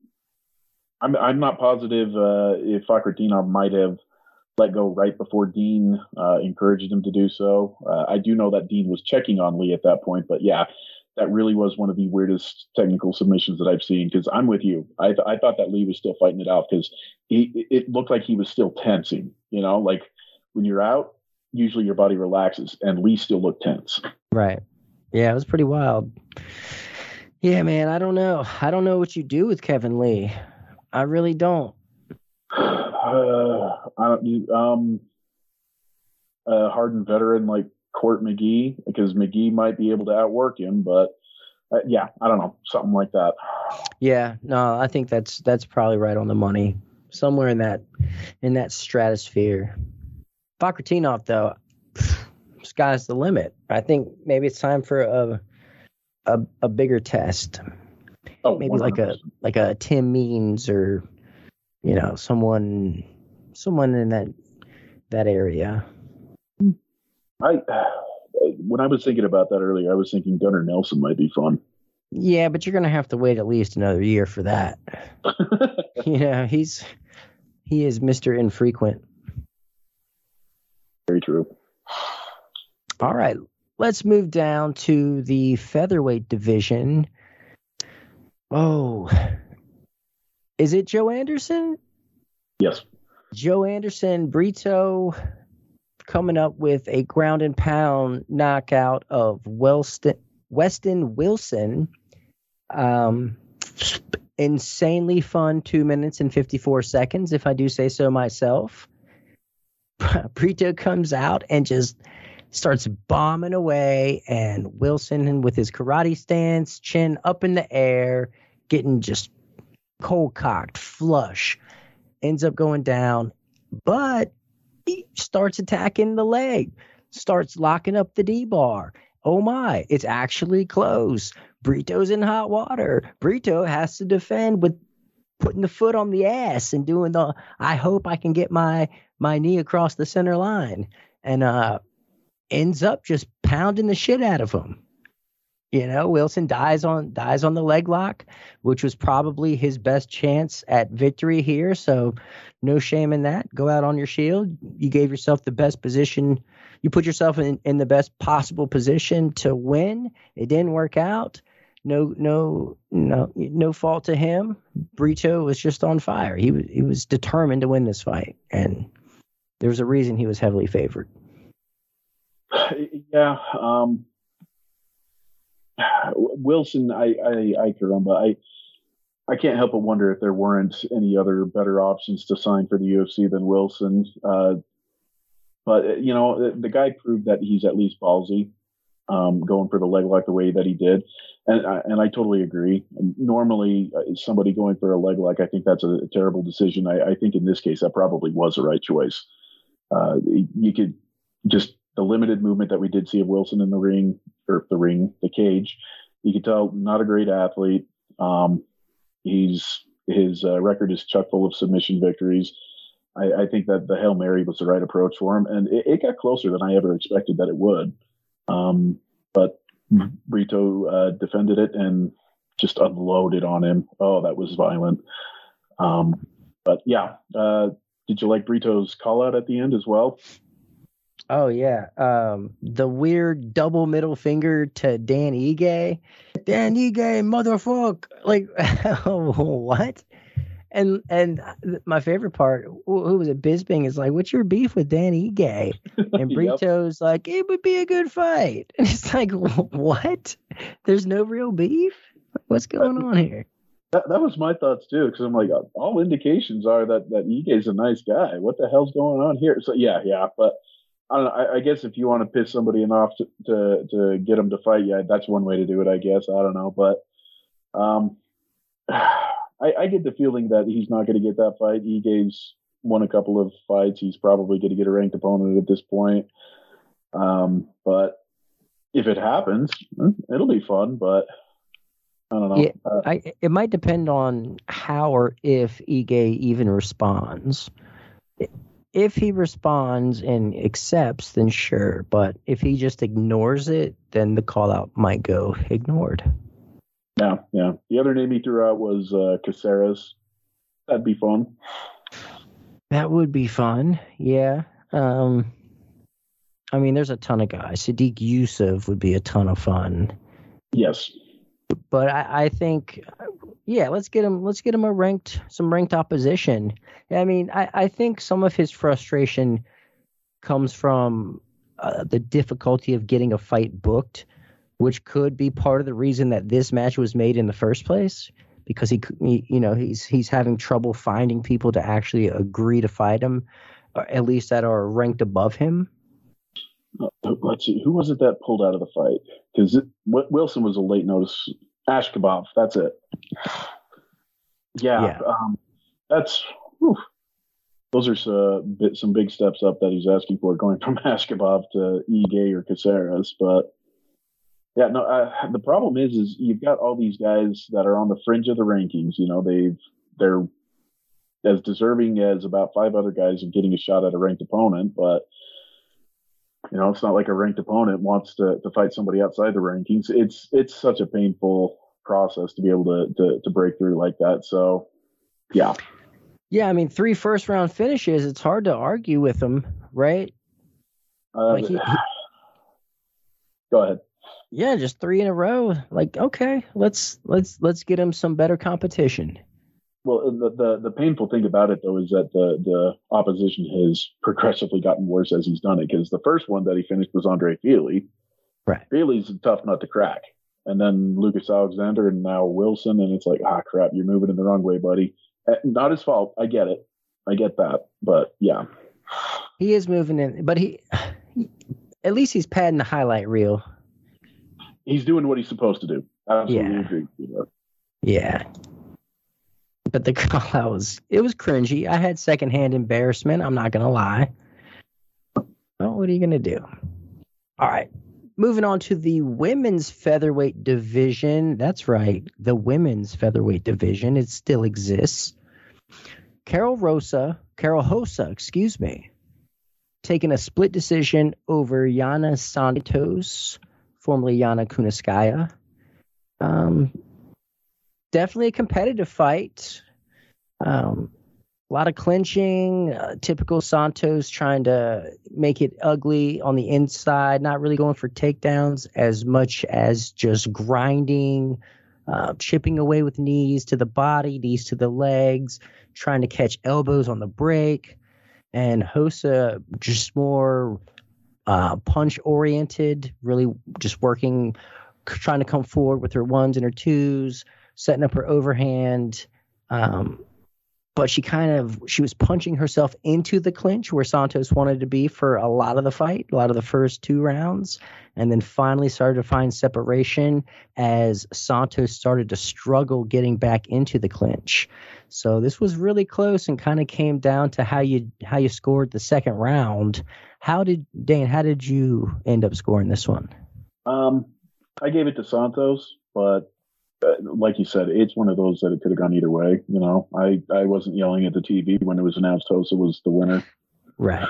I'm I'm not positive uh, if Fakhretdinov might have let go right before Dean uh, encouraged him to do so. Uh, I do know that Dean was checking on Lee at that point, but yeah, that really was one of the weirdest technical submissions that I've seen. Because I'm with you, I th- I thought that Lee was still fighting it out because he it looked like he was still tensing. You know, like when you're out, usually your body relaxes, and Lee still looked tense. Right. Yeah, it was pretty wild. Yeah, man, I don't know. I don't know what you do with Kevin Lee. I really don't. Uh, I don't, um, a hardened veteran like Court McGee, because McGee might be able to outwork him, but uh, yeah, I don't know, something like that. Yeah, no, I think that's that's probably right on the money. Somewhere in that in that stratosphere. Fakhretdinov, though, sky's the limit. I think maybe it's time for a a, a bigger test. Oh, maybe like a like a Tim Means or you know someone someone in that that area. I when I was thinking about that earlier, I was thinking Gunnar Nelson might be fun. Yeah, but you're gonna have to wait at least another year for that. you know, he's he is Mr. Infrequent. Very true. All right, let's move down to the featherweight division. Oh, is it Joanderson? Yes. Joanderson, Brito coming up with a ground and pound knockout of Westin, Westin Wilson. Um, insanely fun two minutes and 54 seconds, if I do say so myself. Brito comes out and just starts bombing away, and Wilson, with his karate stance, chin up in the air, getting just cold cocked, flush, ends up going down, but he starts attacking the leg, starts locking up the D bar. Oh my, it's actually close. Brito's in hot water. Brito has to defend with putting the foot on the ass and doing the I hope I can get my my knee across the center line. And uh ends up just pounding the shit out of him. You know, Wilson dies on dies on the leg lock, which was probably his best chance at victory here. So no shame in that. Go out on your shield. You gave yourself the best position. You put yourself in, in the best possible position to win. It didn't work out. No, no, no, no fault to him. Brito was just on fire. He was he was determined to win this fight, and there was a reason he was heavily favored. Yeah. Um, Wilson, I, I, I caramba, I, I can't help but wonder if there weren't any other better options to sign for the UFC than Wilson. Uh, but you know, the, the guy proved that he's at least ballsy, um, going for the leg lock the way that he did, and I, and I totally agree. Normally, uh, somebody going for a leg lock, I think that's a, terrible decision. I, I think in this case, that probably was the right choice. Uh, you could just the limited movement that we did see of Wilson in the ring or the ring, the cage. You could tell not a great athlete. Um, he's his uh, record is chock full of submission victories. I, I, think that the hail mary was the right approach for him, and it, it got closer than I ever expected that it would. Um, but Brito uh, defended it and just unloaded on him. Oh, that was violent. Um, but yeah, uh, did you like Brito's call out at the end as well? Oh yeah, um, the weird double middle finger to Dan Ige. Dan Ige, motherfucker! Like what? And and my favorite part, who was it? Bisping is like, "What's your beef with Dan Ige?" And Brito's yep. like, "It would be a good fight." And it's like, what? There's no real beef. What's going on here? That, that was my thoughts too, because I'm like, all indications are that that Ige's a nice guy. What the hell's going on here? So yeah, yeah, but. I don't know. I, I, guess if you want to piss somebody off to, to, to get them to fight, yeah, that's one way to do it. I guess I don't know, but um, I, I get the feeling that he's not going to get that fight. Ige's won a couple of fights. He's probably going to get a ranked opponent at this point. Um, but if it happens, it'll be fun. But I don't know. Yeah, uh, I, it might depend on how or if Ige even responds. If he responds and accepts, then sure. But if he just ignores it, then the call out might go ignored. Yeah, yeah. The other name he threw out was uh, Caceres. That'd be fun. That would be fun. Yeah. Um, I mean, there's a ton of guys. Sodiq Yusuff would be a ton of fun. Yes. But I, I think, yeah, let's get him. Let's get him a ranked, some ranked opposition. I mean, I, I think some of his frustration comes from uh, the difficulty of getting a fight booked, which could be part of the reason that this match was made in the first place. Because he, he you know, he's he's having trouble finding people to actually agree to fight him, or at least that are ranked above him. Uh, let's see, who was it that pulled out of the fight? Because Wilson was a late notice. Ashkabov, that's it. Yeah, yeah. Um, that's whew, those are some, some big steps up that he's asking for, going from Ashkabov to Ige or Caceres. But yeah, no, uh, the problem is, is you've got all these guys that are on the fringe of the rankings. You know, they've they're as deserving as about five other guys of getting a shot at a ranked opponent, but you know, it's not like a ranked opponent wants to, to fight somebody outside the rankings. It's it's such a painful process to be able to, to to break through like that. So, yeah. Yeah, I mean, three first round finishes. It's hard to argue with them, right? Uh, like he, he, go ahead. Yeah, just three in a row. Like, okay, let's let's let's get him some better competition. Well, the, the, the painful thing about it though is that the the opposition has progressively gotten worse as he's done it. Because the first one that he finished was Andre Fili. Right. Fili's a tough nut to crack. And then Lucas Alexander and now Wilson, and it's like, ah, crap, you're moving in the wrong way, buddy. Eh, not his fault. I get it. I get that. But yeah. He is moving in, but he, at least he's padding the highlight reel. He's doing what he's supposed to do. Absolutely yeah. agree. Yeah. But the call out was it was cringy. I had secondhand embarrassment. I'm not gonna lie. Well, what are you gonna do? All right. Moving on to the women's featherweight division. That's right, the women's featherweight division. It still exists. Carol Rosa, Carol Rosa, excuse me, taking a split decision over Yana Santos, formerly Yana Kunitskaya. Um, definitely a competitive fight. Um, a lot of clinching, uh, typical Santos trying to make it ugly on the inside, not really going for takedowns as much as just grinding, uh, chipping away with knees to the body, knees to the legs, trying to catch elbows on the break. And Rosa just more uh, punch oriented, really just working, trying to come forward with her ones and her twos, setting up her overhand. Um, but she kind of she was punching herself into the clinch where Santos wanted to be for a lot of the fight, a lot of the first two rounds, and then finally started to find separation as Santos started to struggle getting back into the clinch. So this was really close and kind of came down to how you how you scored the second round. How did Dayne? How did you end up scoring this one? Um, I gave it to Santos, but Uh, like you said, it's one of those that it could have gone either way. You know, I, I wasn't yelling at the TV when it was announced Rosa was the winner. Right.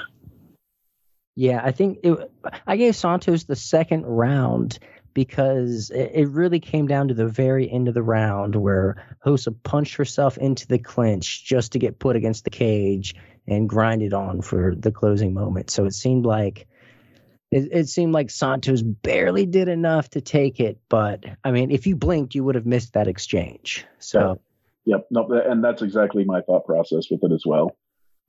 Yeah, I think it, I gave Santos the second round because it, really came down to the very end of the round where Rosa punched herself into the clinch just to get put against the cage and grinded on for the closing moment. So it seemed like it, it, seemed like Santos barely did enough to take it, but I mean, if you blinked, you would have missed that exchange. So, yep, no, and that's exactly my thought process with it as well.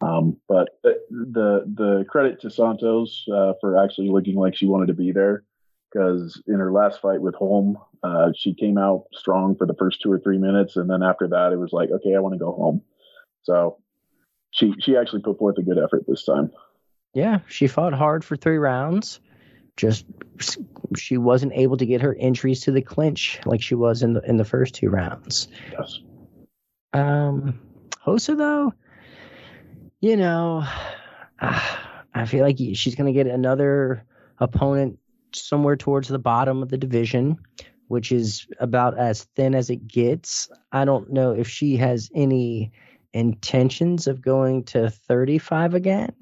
Um, but uh, the the credit to Santos uh, for actually looking like she wanted to be there, because in her last fight with Holm, uh, she came out strong for the first two or three minutes, and then after that, it was like, okay, I want to go home. So she she actually put forth a good effort this time. Yeah, she fought hard for three rounds. Just she wasn't able to get her entries to the clinch like she was in the in the first two rounds. Yes. Um, Rosa though, you know, I feel like she's going to get another opponent somewhere towards the bottom of the division, which is about as thin as it gets. I don't know if she has any intentions of going to 35 again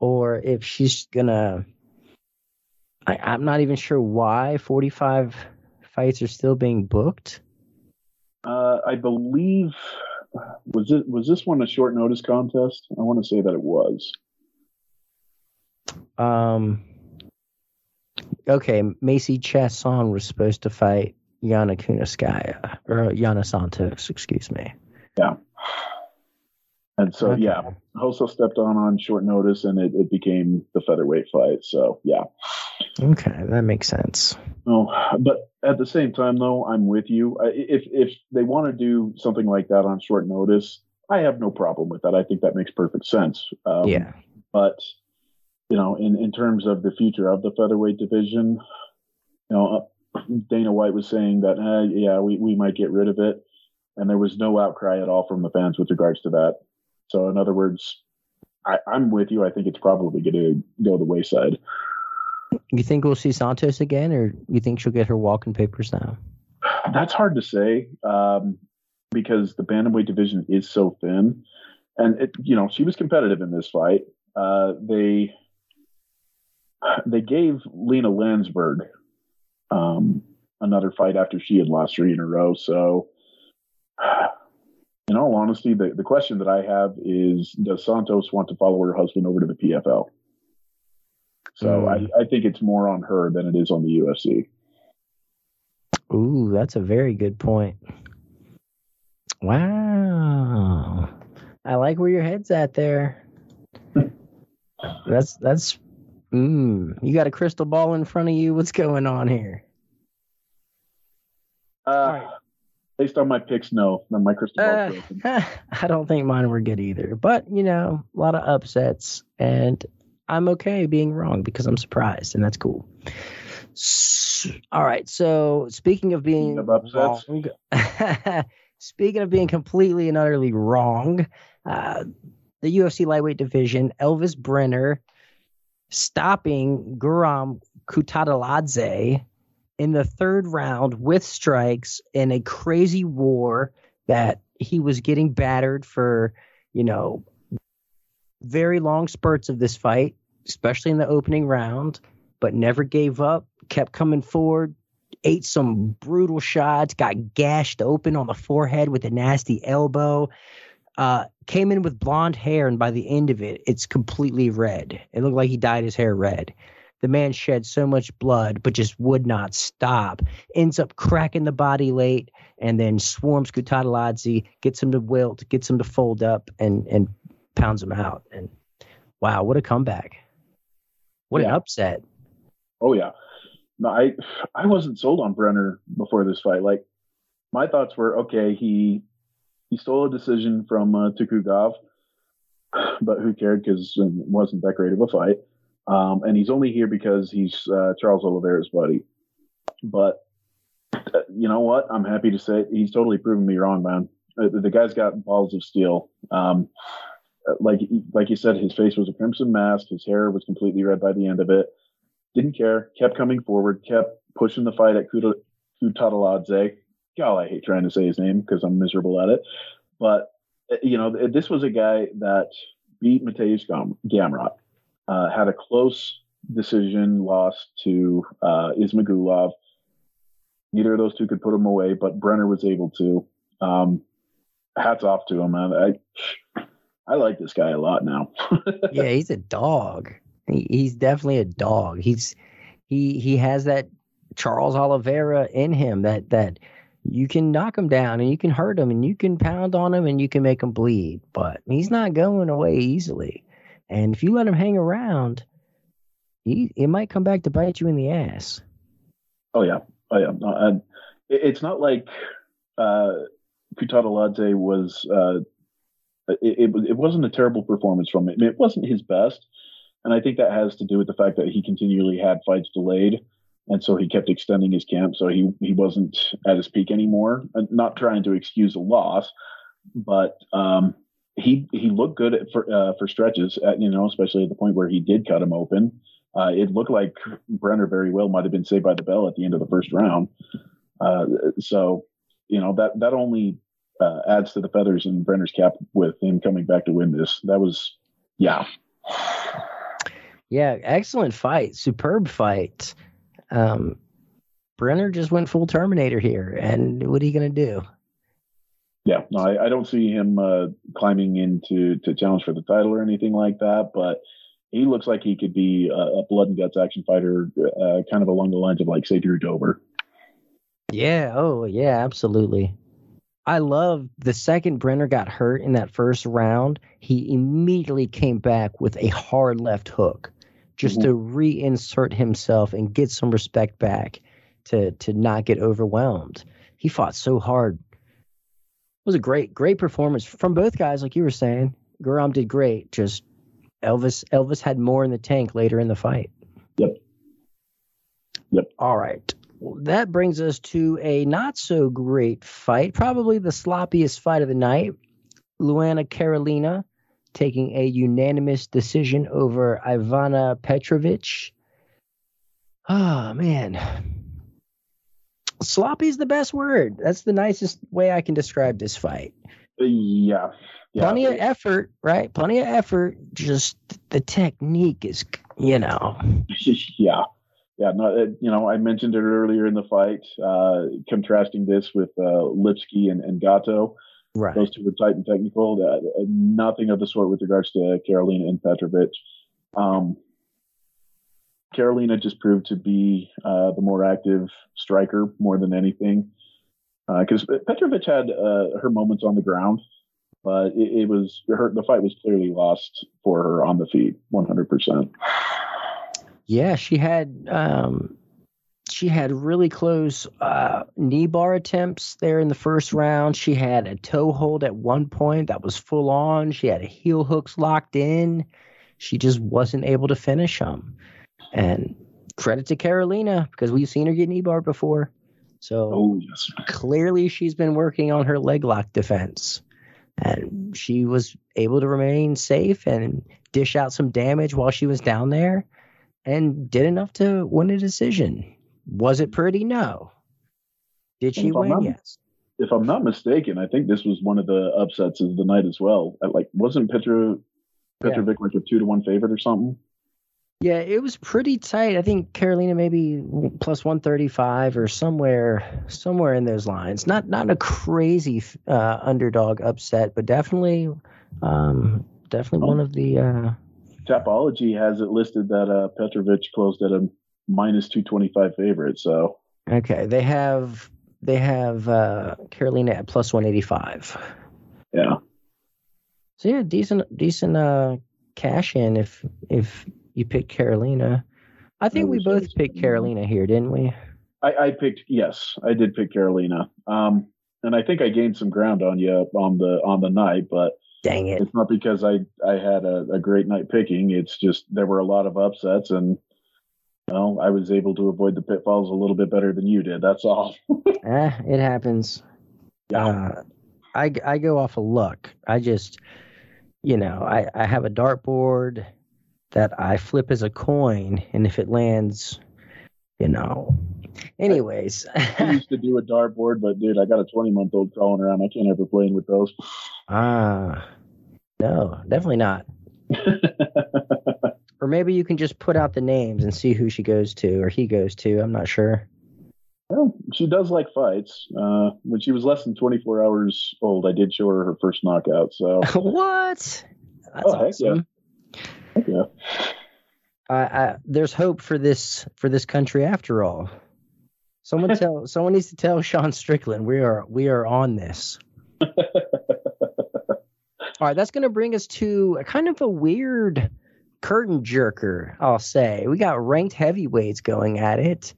or if she's gonna I, I'm not even sure why 45 fights are still being booked. Uh, I believe Was it was this one a short notice contest? I want to say that it was. Um. Okay, Macy Chiasson was supposed to fight Yana Kunitskaya or Yana Santos, excuse me. Yeah. And so Okay. yeah, Rosa stepped on on short notice, and it, it became the featherweight fight. So yeah. Okay, that makes sense. No, but at the same time, though, I'm with you. If if they want to do something like that on short notice, I have no problem with that. I think that makes perfect sense. Um, yeah. But you know, in in terms of the future of the featherweight division, you know, Dana White was saying that, eh, yeah, we we might get rid of it, and there was no outcry at all from the fans with regards to that. So, in other words, I, I'm with you. I think it's probably going to go the wayside. You think we'll see Santos again, or you think she'll get her walking papers now? That's hard to say um, because the bantamweight division is so thin, and it, you know she was competitive in this fight. Uh, they they gave Lina Länsberg um, another fight after she had lost three in a row. So, in all honesty, the, the question that I have is: Does Santos want to follow her husband over to the PFL? So Mm. I, I think it's more on her than it is on the UFC. Ooh, that's a very good point. Wow. I like where your head's at there. That's that's mm, you got a crystal ball in front of you. What's going on here? Uh, right. Based on my picks, no. My crystal Uh. I don't think mine were good either. But, you know, a lot of upsets and I'm okay being wrong because I'm surprised and that's cool. S- All right. So, speaking of being Speaking of upsets. wrong, speaking of being completely and utterly wrong, uh, the UFC lightweight division, Elves Brener stopping Guram Kutateladze in the third round with strikes in a crazy war that he was getting battered for, you know, very long spurts of this fight, especially in the opening round, but never gave up, kept coming forward, ate some brutal shots, got gashed open on the forehead with a nasty elbow. Uh, came in with blonde hair, and by the end of it, it's completely red. It looked like he dyed his hair red. The man shed so much blood, but just would not stop. Ends up cracking the body late, and then swarms Kutateladze, gets him to wilt, gets him to fold up, and and pounds him out. And wow, what a comeback! What an upset! Oh yeah. No, I I wasn't sold on Brener before this fight. Like my thoughts were okay, he he stole a decision from uh, Tukhugov, but who cared because it wasn't that great of a fight. Um, and he's only here because he's uh, Charles Oliveira's buddy. But uh, you know what? I'm happy to say he's totally proven me wrong, man. Uh, the guy's got balls of steel. Um, uh, like like you said, his face was a crimson mask. His hair was completely red by the end of it didn't care, kept coming forward, kept pushing the fight at Kuta- Kutateladze. God, I hate trying to say his name because I'm miserable at it. But, uh, you know, this was a guy that beat Mateusz Gam- Gamrot, uh, had a close decision loss to uh, Ismagulov. Neither of those two could put him away, but Brener was able to. Um, hats off to him, man. I, I like this guy a lot now. yeah, he's a dog. He, he's definitely a dog. He's he he has that Charles Oliveira in him that that you can knock him down and you can hurt him and you can pound on him and you can make him bleed, but he's not going away easily. And if you let him hang around, he it might come back to bite you in the ass. Oh yeah, oh yeah. No, it's not like uh, Kutateladze was. Uh, it, it it wasn't a terrible performance from him. It wasn't his best, and I think that has to do with the fact that he continually had fights delayed, and so he kept extending his camp. So he he wasn't at his peak anymore. Not trying to excuse a loss, but um, he he looked good at, for uh, for stretches. At, you know, especially at the point where he did cut him open. Uh, it looked like Brener very well might have been saved by the bell at the end of the first round. Uh, so, you know that that only uh, adds to the feathers in Brener's cap with him coming back to win this. That was, yeah, Yeah, excellent fight, superb fight. Um, Brener just went full Terminator here, and what are you gonna do? Yeah, no, I, I don't see him uh, climbing into to challenge for the title or anything like that. But he looks like he could be a, a blood and guts action fighter, uh, kind of along the lines of like say Drew Dober. Yeah. Oh, yeah. Absolutely. I love the second Brener got hurt in that first round. He immediately came back with a hard left hook, just mm-hmm. to reinsert himself and get some respect back, to to not get overwhelmed. He fought so hard. Was a great, great performance from both guys, like you were saying. Guram did great. Just Elves, Elves had more in the tank later in the fight. Yep. Yep. All right that brings us to a not so great fight, probably the sloppiest fight of the night. Luana Carolina taking a unanimous decision over Ivana Petrovic. Oh, ah, man. Sloppy is the best word. That's the nicest way I can describe this fight. Yeah. yeah. Plenty of effort, right? Plenty of effort. Just the technique is, you know. yeah yeah, no, it, you know, I mentioned it earlier in the fight, uh, contrasting this with uh, Lipski and, and Gatto. Right. Those two were tight and technical. Uh, nothing of the sort with regards to Carolina and Petrovic. Um, Carolina just proved to be uh, the more active striker more than anything. Because uh, Petrovic had uh, her moments on the ground, but it, it was her, the fight was clearly lost for her on the feet, 100%. Yeah, she had um, she had really close uh, knee bar attempts there in the first round. She had a toe hold at one point that was full on. She had heel hooks locked in. She just wasn't able to finish them. And credit to Carolina because we've seen her get knee bar before. So oh, yes. clearly she's been working on her leg lock defense. And she was able to remain safe and dish out some damage while she was down there and did enough to win a decision. Was it pretty? No. Did she win? Not, yes. If I'm not mistaken, I think this was one of the upsets of the night as well. Like, wasn't Petra Petrovic yeah. like a two to one favorite or something? Yeah, it was pretty tight. I think Carolina maybe plus one thirty five or somewhere somewhere in those lines. Not not a crazy uh, underdog upset, but definitely um, definitely oh. one of the uh, Tapology has it listed that uh, Petrovic closed at a minus 225 favorite. So okay, they have they have uh, Carolina at plus 185. Yeah. So yeah, decent decent uh, cash in if if you picked Carolina. I think we both picked Carolina here, didn't we? I, I picked yes, I did pick Carolina. Um, and I think I gained some ground on you on the on the night, but Dang it! It's not because I I had a, a great night picking. It's just there were a lot of upsets, and well, I was able to avoid the pitfalls a little bit better than you did. That's all. eh, it happens. Yeah. Uh, I I go off of luck. I just, you know, I I have a dartboard that I flip as a coin, and if it lands, you know. Anyways, I used to do a dartboard, but dude, I got a 20 month old crawling around. I can't ever play with those. Ah, no, definitely not. or maybe you can just put out the names and see who she goes to or he goes to. I'm not sure. Well, she does like fights. Uh, when she was less than 24 hours old, I did show her her first knockout. So what? That's oh, awesome. Heck yeah. Yeah. I, there's hope for this for this country after all. Someone tell someone needs to tell Sean Strickland we are we are on this. All right, that's going to bring us to a kind of a weird curtain jerker, I'll say. We got ranked heavyweights going at it.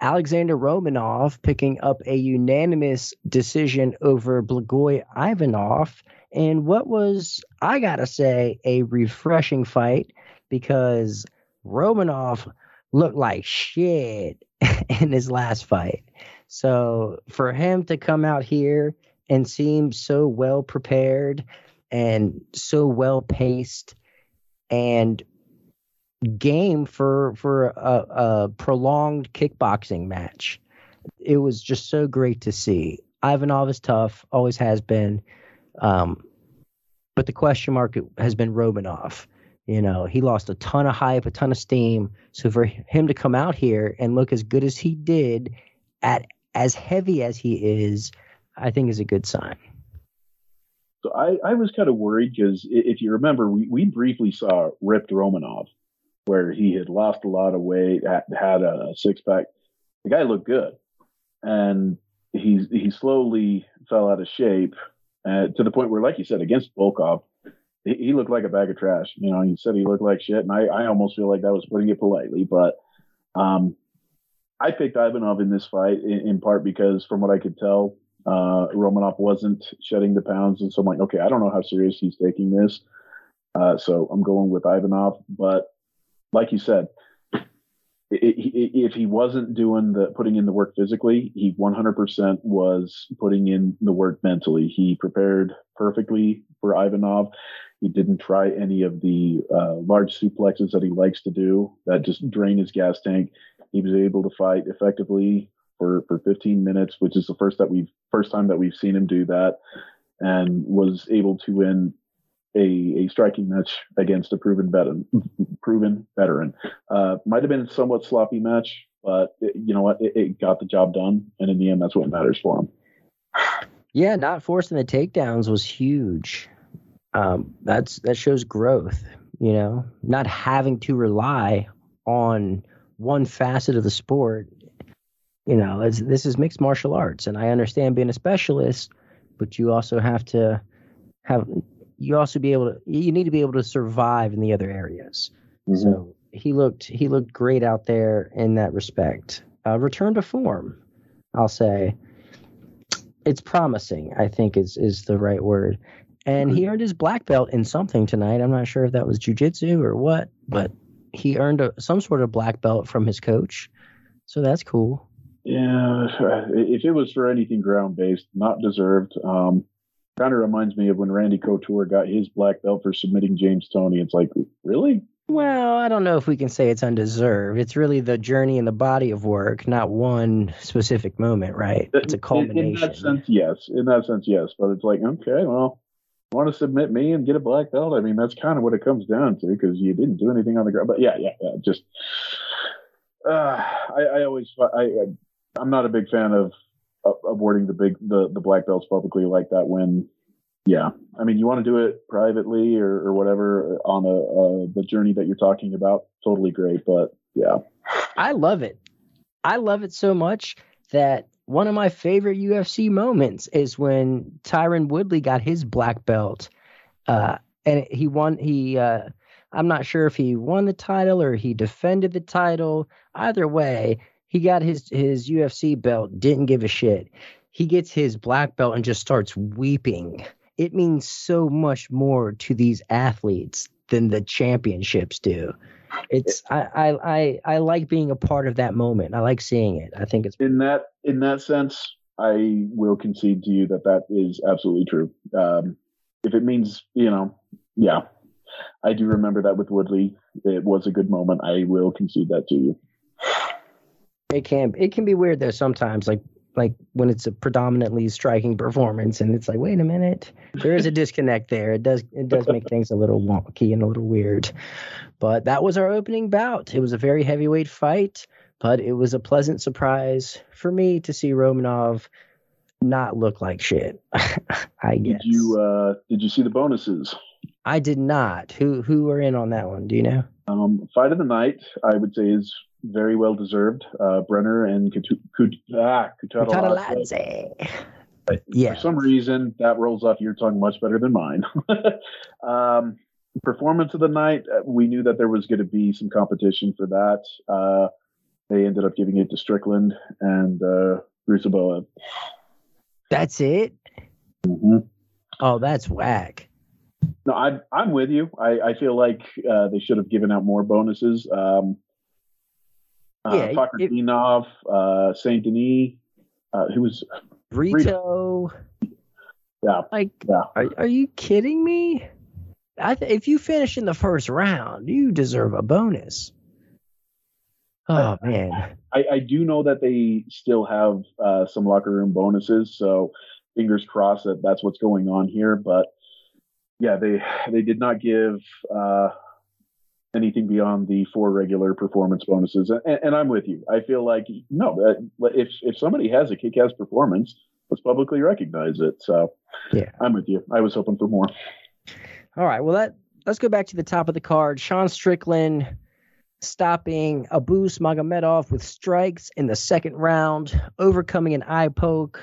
Alexander Romanov picking up a unanimous decision over Blagoy Ivanov. And what was, I got to say, a refreshing fight because Romanov looked like shit in his last fight. So for him to come out here and seem so well prepared and so well paced and game for for a, a, prolonged kickboxing match. It was just so great to see. Ivanov is tough, always has been, um, but the question mark has been Romanov. You know, he lost a ton of hype, a ton of steam. So for him to come out here and look as good as he did, at as heavy as he is, I think is a good sign. So I, I was kind of worried because if you remember, we, we briefly saw ripped Romanov where he had lost a lot of weight, had a six pack. The guy looked good, and he he slowly fell out of shape uh, to the point where, like you said, against Volkov, he, looked like a bag of trash. You know, he said he looked like shit, and I, I almost feel like that was putting it politely. But um, I picked Ivanov in this fight in, in part because, from what I could tell, uh, Romanov wasn't shedding the pounds, and so I'm like, okay, I don't know how serious he's taking this. Uh, so I'm going with Ivanov, but like you said, if he wasn't doing the putting in the work physically, he 100% was putting in the work mentally. He prepared perfectly for Ivanov. He didn't try any of the uh, large suplexes that he likes to do that just drain his gas tank. He was able to fight effectively for, for 15 minutes, which is the first that we've first time that we've seen him do that, and was able to win a, a striking match against a proven veteran. Proven veteran uh, might have been a somewhat sloppy match, but it, you know what? It, it, got the job done, and in the end, that's what matters for him. Yeah, not forcing the takedowns was huge. Um, that's that shows growth. You know, not having to rely on one facet of the sport. You know, this is mixed martial arts, and I understand being a specialist, but you also have to have you also be able to you need to be able to survive in the other areas. Mm-hmm. So he looked he looked great out there in that respect. Uh, return to form, I'll say. It's promising. I think is is the right word. And he earned his black belt in something tonight. I'm not sure if that was jujitsu or what, but he earned a, some sort of black belt from his coach. So that's cool. Yeah, if it was for anything ground based, not deserved. Um, kind of reminds me of when Randy Couture got his black belt for submitting James Toney. It's like, really? Well, I don't know if we can say it's undeserved. It's really the journey and the body of work, not one specific moment, right? It's a culmination. In that sense, yes. In that sense, yes. But it's like, okay, well, want to submit me and get a black belt? I mean, that's kind of what it comes down to because you didn't do anything on the ground. But yeah, yeah, yeah. Just, uh, I, I always, I, I, I'm not a big fan of awarding the big the the black belts publicly like that when yeah. I mean you want to do it privately or, or whatever on a, a the journey that you're talking about totally great but yeah. I love it. I love it so much that one of my favorite ufc moments is when tyron woodley got his black belt uh, and he won he uh, i'm not sure if he won the title or he defended the title. Either way he got his his UFC belt, didn't give a shit. He gets his black belt and just starts weeping. It means so much more to these athletes than the championships do. It's I, I I I like being a part of that moment. I like seeing it. I think it's in that in that sense. I will concede to you that that is absolutely true. Um, if it means you know, yeah, I do remember that with Woodley. It was a good moment. I will concede that to you. It can it can be weird though sometimes, like like when it's a predominantly striking performance, and it's like, wait a minute, there is a disconnect there. It does it does make things a little wonky and a little weird. But that was our opening bout. It was a very heavyweight fight, but it was a pleasant surprise for me to see Romanov not look like shit. I guess. Did you uh, did you see the bonuses? I did not. Who who are in on that one? Do you know? Um, fight of the night, I would say, is very well deserved. Uh, Brener and Kut- ah, Yeah. For some reason, that rolls off your tongue much better than mine. um, performance of the night, uh, we knew that there was going to be some competition for that. Uh, they ended up giving it to Strickland and uh, Ruziboev. That's it. Mm-hmm. Oh, that's whack. No, I, I'm with you. I, I feel like uh, they should have given out more bonuses. Um, uh, yeah, Fakhretdinov, uh, Saint Denis, uh, who was Brito. Yeah, like, yeah. Are, are you kidding me? I th- if you finish in the first round, you deserve a bonus. Oh man, I, I do know that they still have uh, some locker room bonuses, so fingers crossed that that's what's going on here. But yeah, they they did not give uh, anything beyond the four regular performance bonuses. And, and, I'm with you. I feel like no, if if somebody has a kick-ass performance, let's publicly recognize it. So yeah, I'm with you. I was hoping for more. All right. Well, that let's go back to the top of the card. Sean Strickland stopping Abus Magomedov with strikes in the second round, overcoming an eye poke,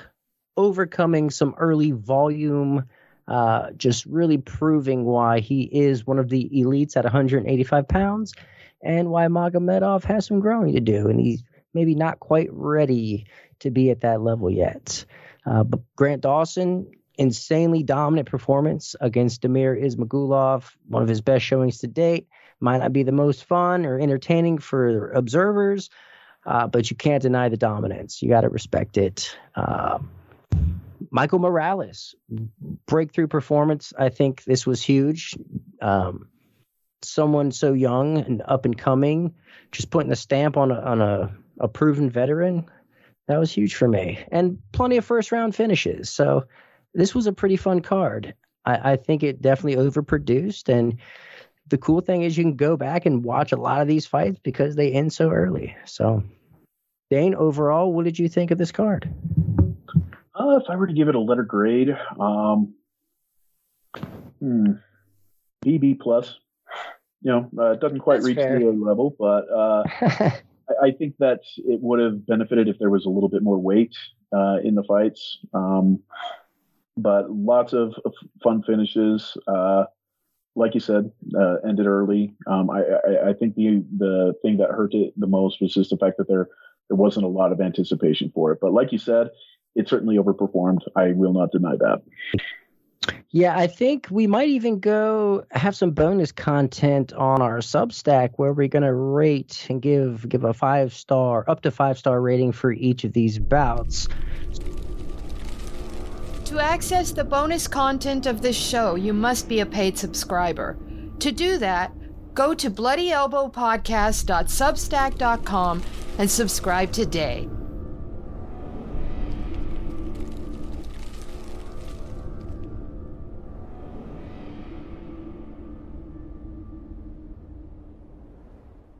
overcoming some early volume, uh, just really proving why he is one of the elites at 185 pounds and why Magomedov has some growing to do. And he's maybe not quite ready to be at that level yet. Uh, but Grant Dawson, insanely dominant performance against Damir Ismagulov, one of his best showings to date. Might not be the most fun or entertaining for observers, uh, but you can't deny the dominance. You got to respect it. Uh, Michael Morales, breakthrough performance. I think this was huge. Um, someone so young and up and coming, just putting a stamp on a, on a, a proven veteran, that was huge for me. And plenty of first round finishes. So this was a pretty fun card. I, I think it definitely overproduced. And the cool thing is you can go back and watch a lot of these fights because they end so early. So, Dayne, overall, what did you think of this card? Uh, if I were to give it a letter grade, um, hmm, BB plus. You know, uh, it doesn't quite That's reach fair. the A level, but uh, I, I think that it would have benefited if there was a little bit more weight uh, in the fights. Um, but lots of, of fun finishes. Uh, like you said, uh, ended early. Um, I, I, I think the the thing that hurt it the most was just the fact that there there wasn't a lot of anticipation for it. But like you said, it certainly overperformed. I will not deny that. Yeah, I think we might even go have some bonus content on our Substack where we're going to rate and give give a five star up to five star rating for each of these bouts. To access the bonus content of this show, you must be a paid subscriber. To do that, go to bloodyelbowpodcast.substack.com and subscribe today.